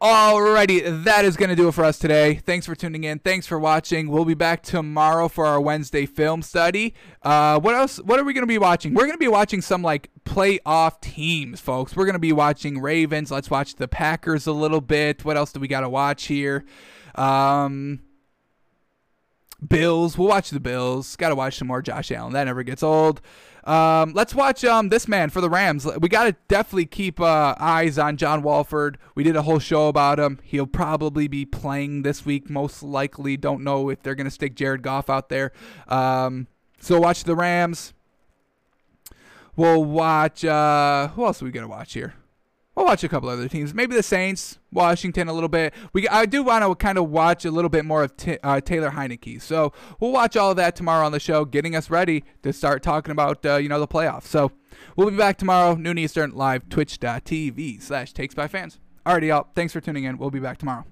Alrighty, that is going to do it for us today. Thanks for tuning in. Thanks for watching. We'll be back tomorrow for our Wednesday film study. Uh, what else? What are we going to be watching? We're going to be watching some like playoff teams, folks. We're going to be watching Ravens. Let's watch the Packers a little bit. What else do we got to watch here? Um, Bills. We'll watch the Bills. Got to watch some more Josh Allen. That never gets old. Um, let's watch um, this man for the Rams. We got to definitely keep uh, eyes on John Wolford. We did a whole show about him. He'll probably be playing this week, most likely. Don't know if they're going to stick Jared Goff out there. Um, so watch the Rams. We'll watch. Uh, who else are we going to watch here? We'll watch a couple other teams, maybe the Saints, Washington a little bit. We I do want to kind of watch a little bit more of t- uh, Taylor Heinicke, so we'll watch all of that tomorrow on the show, getting us ready to start talking about uh, you know the playoffs. So we'll be back tomorrow, noon Eastern, live Twitch.tv slash Takes by Fans. Alrighty, y'all. Thanks for tuning in. We'll be back tomorrow.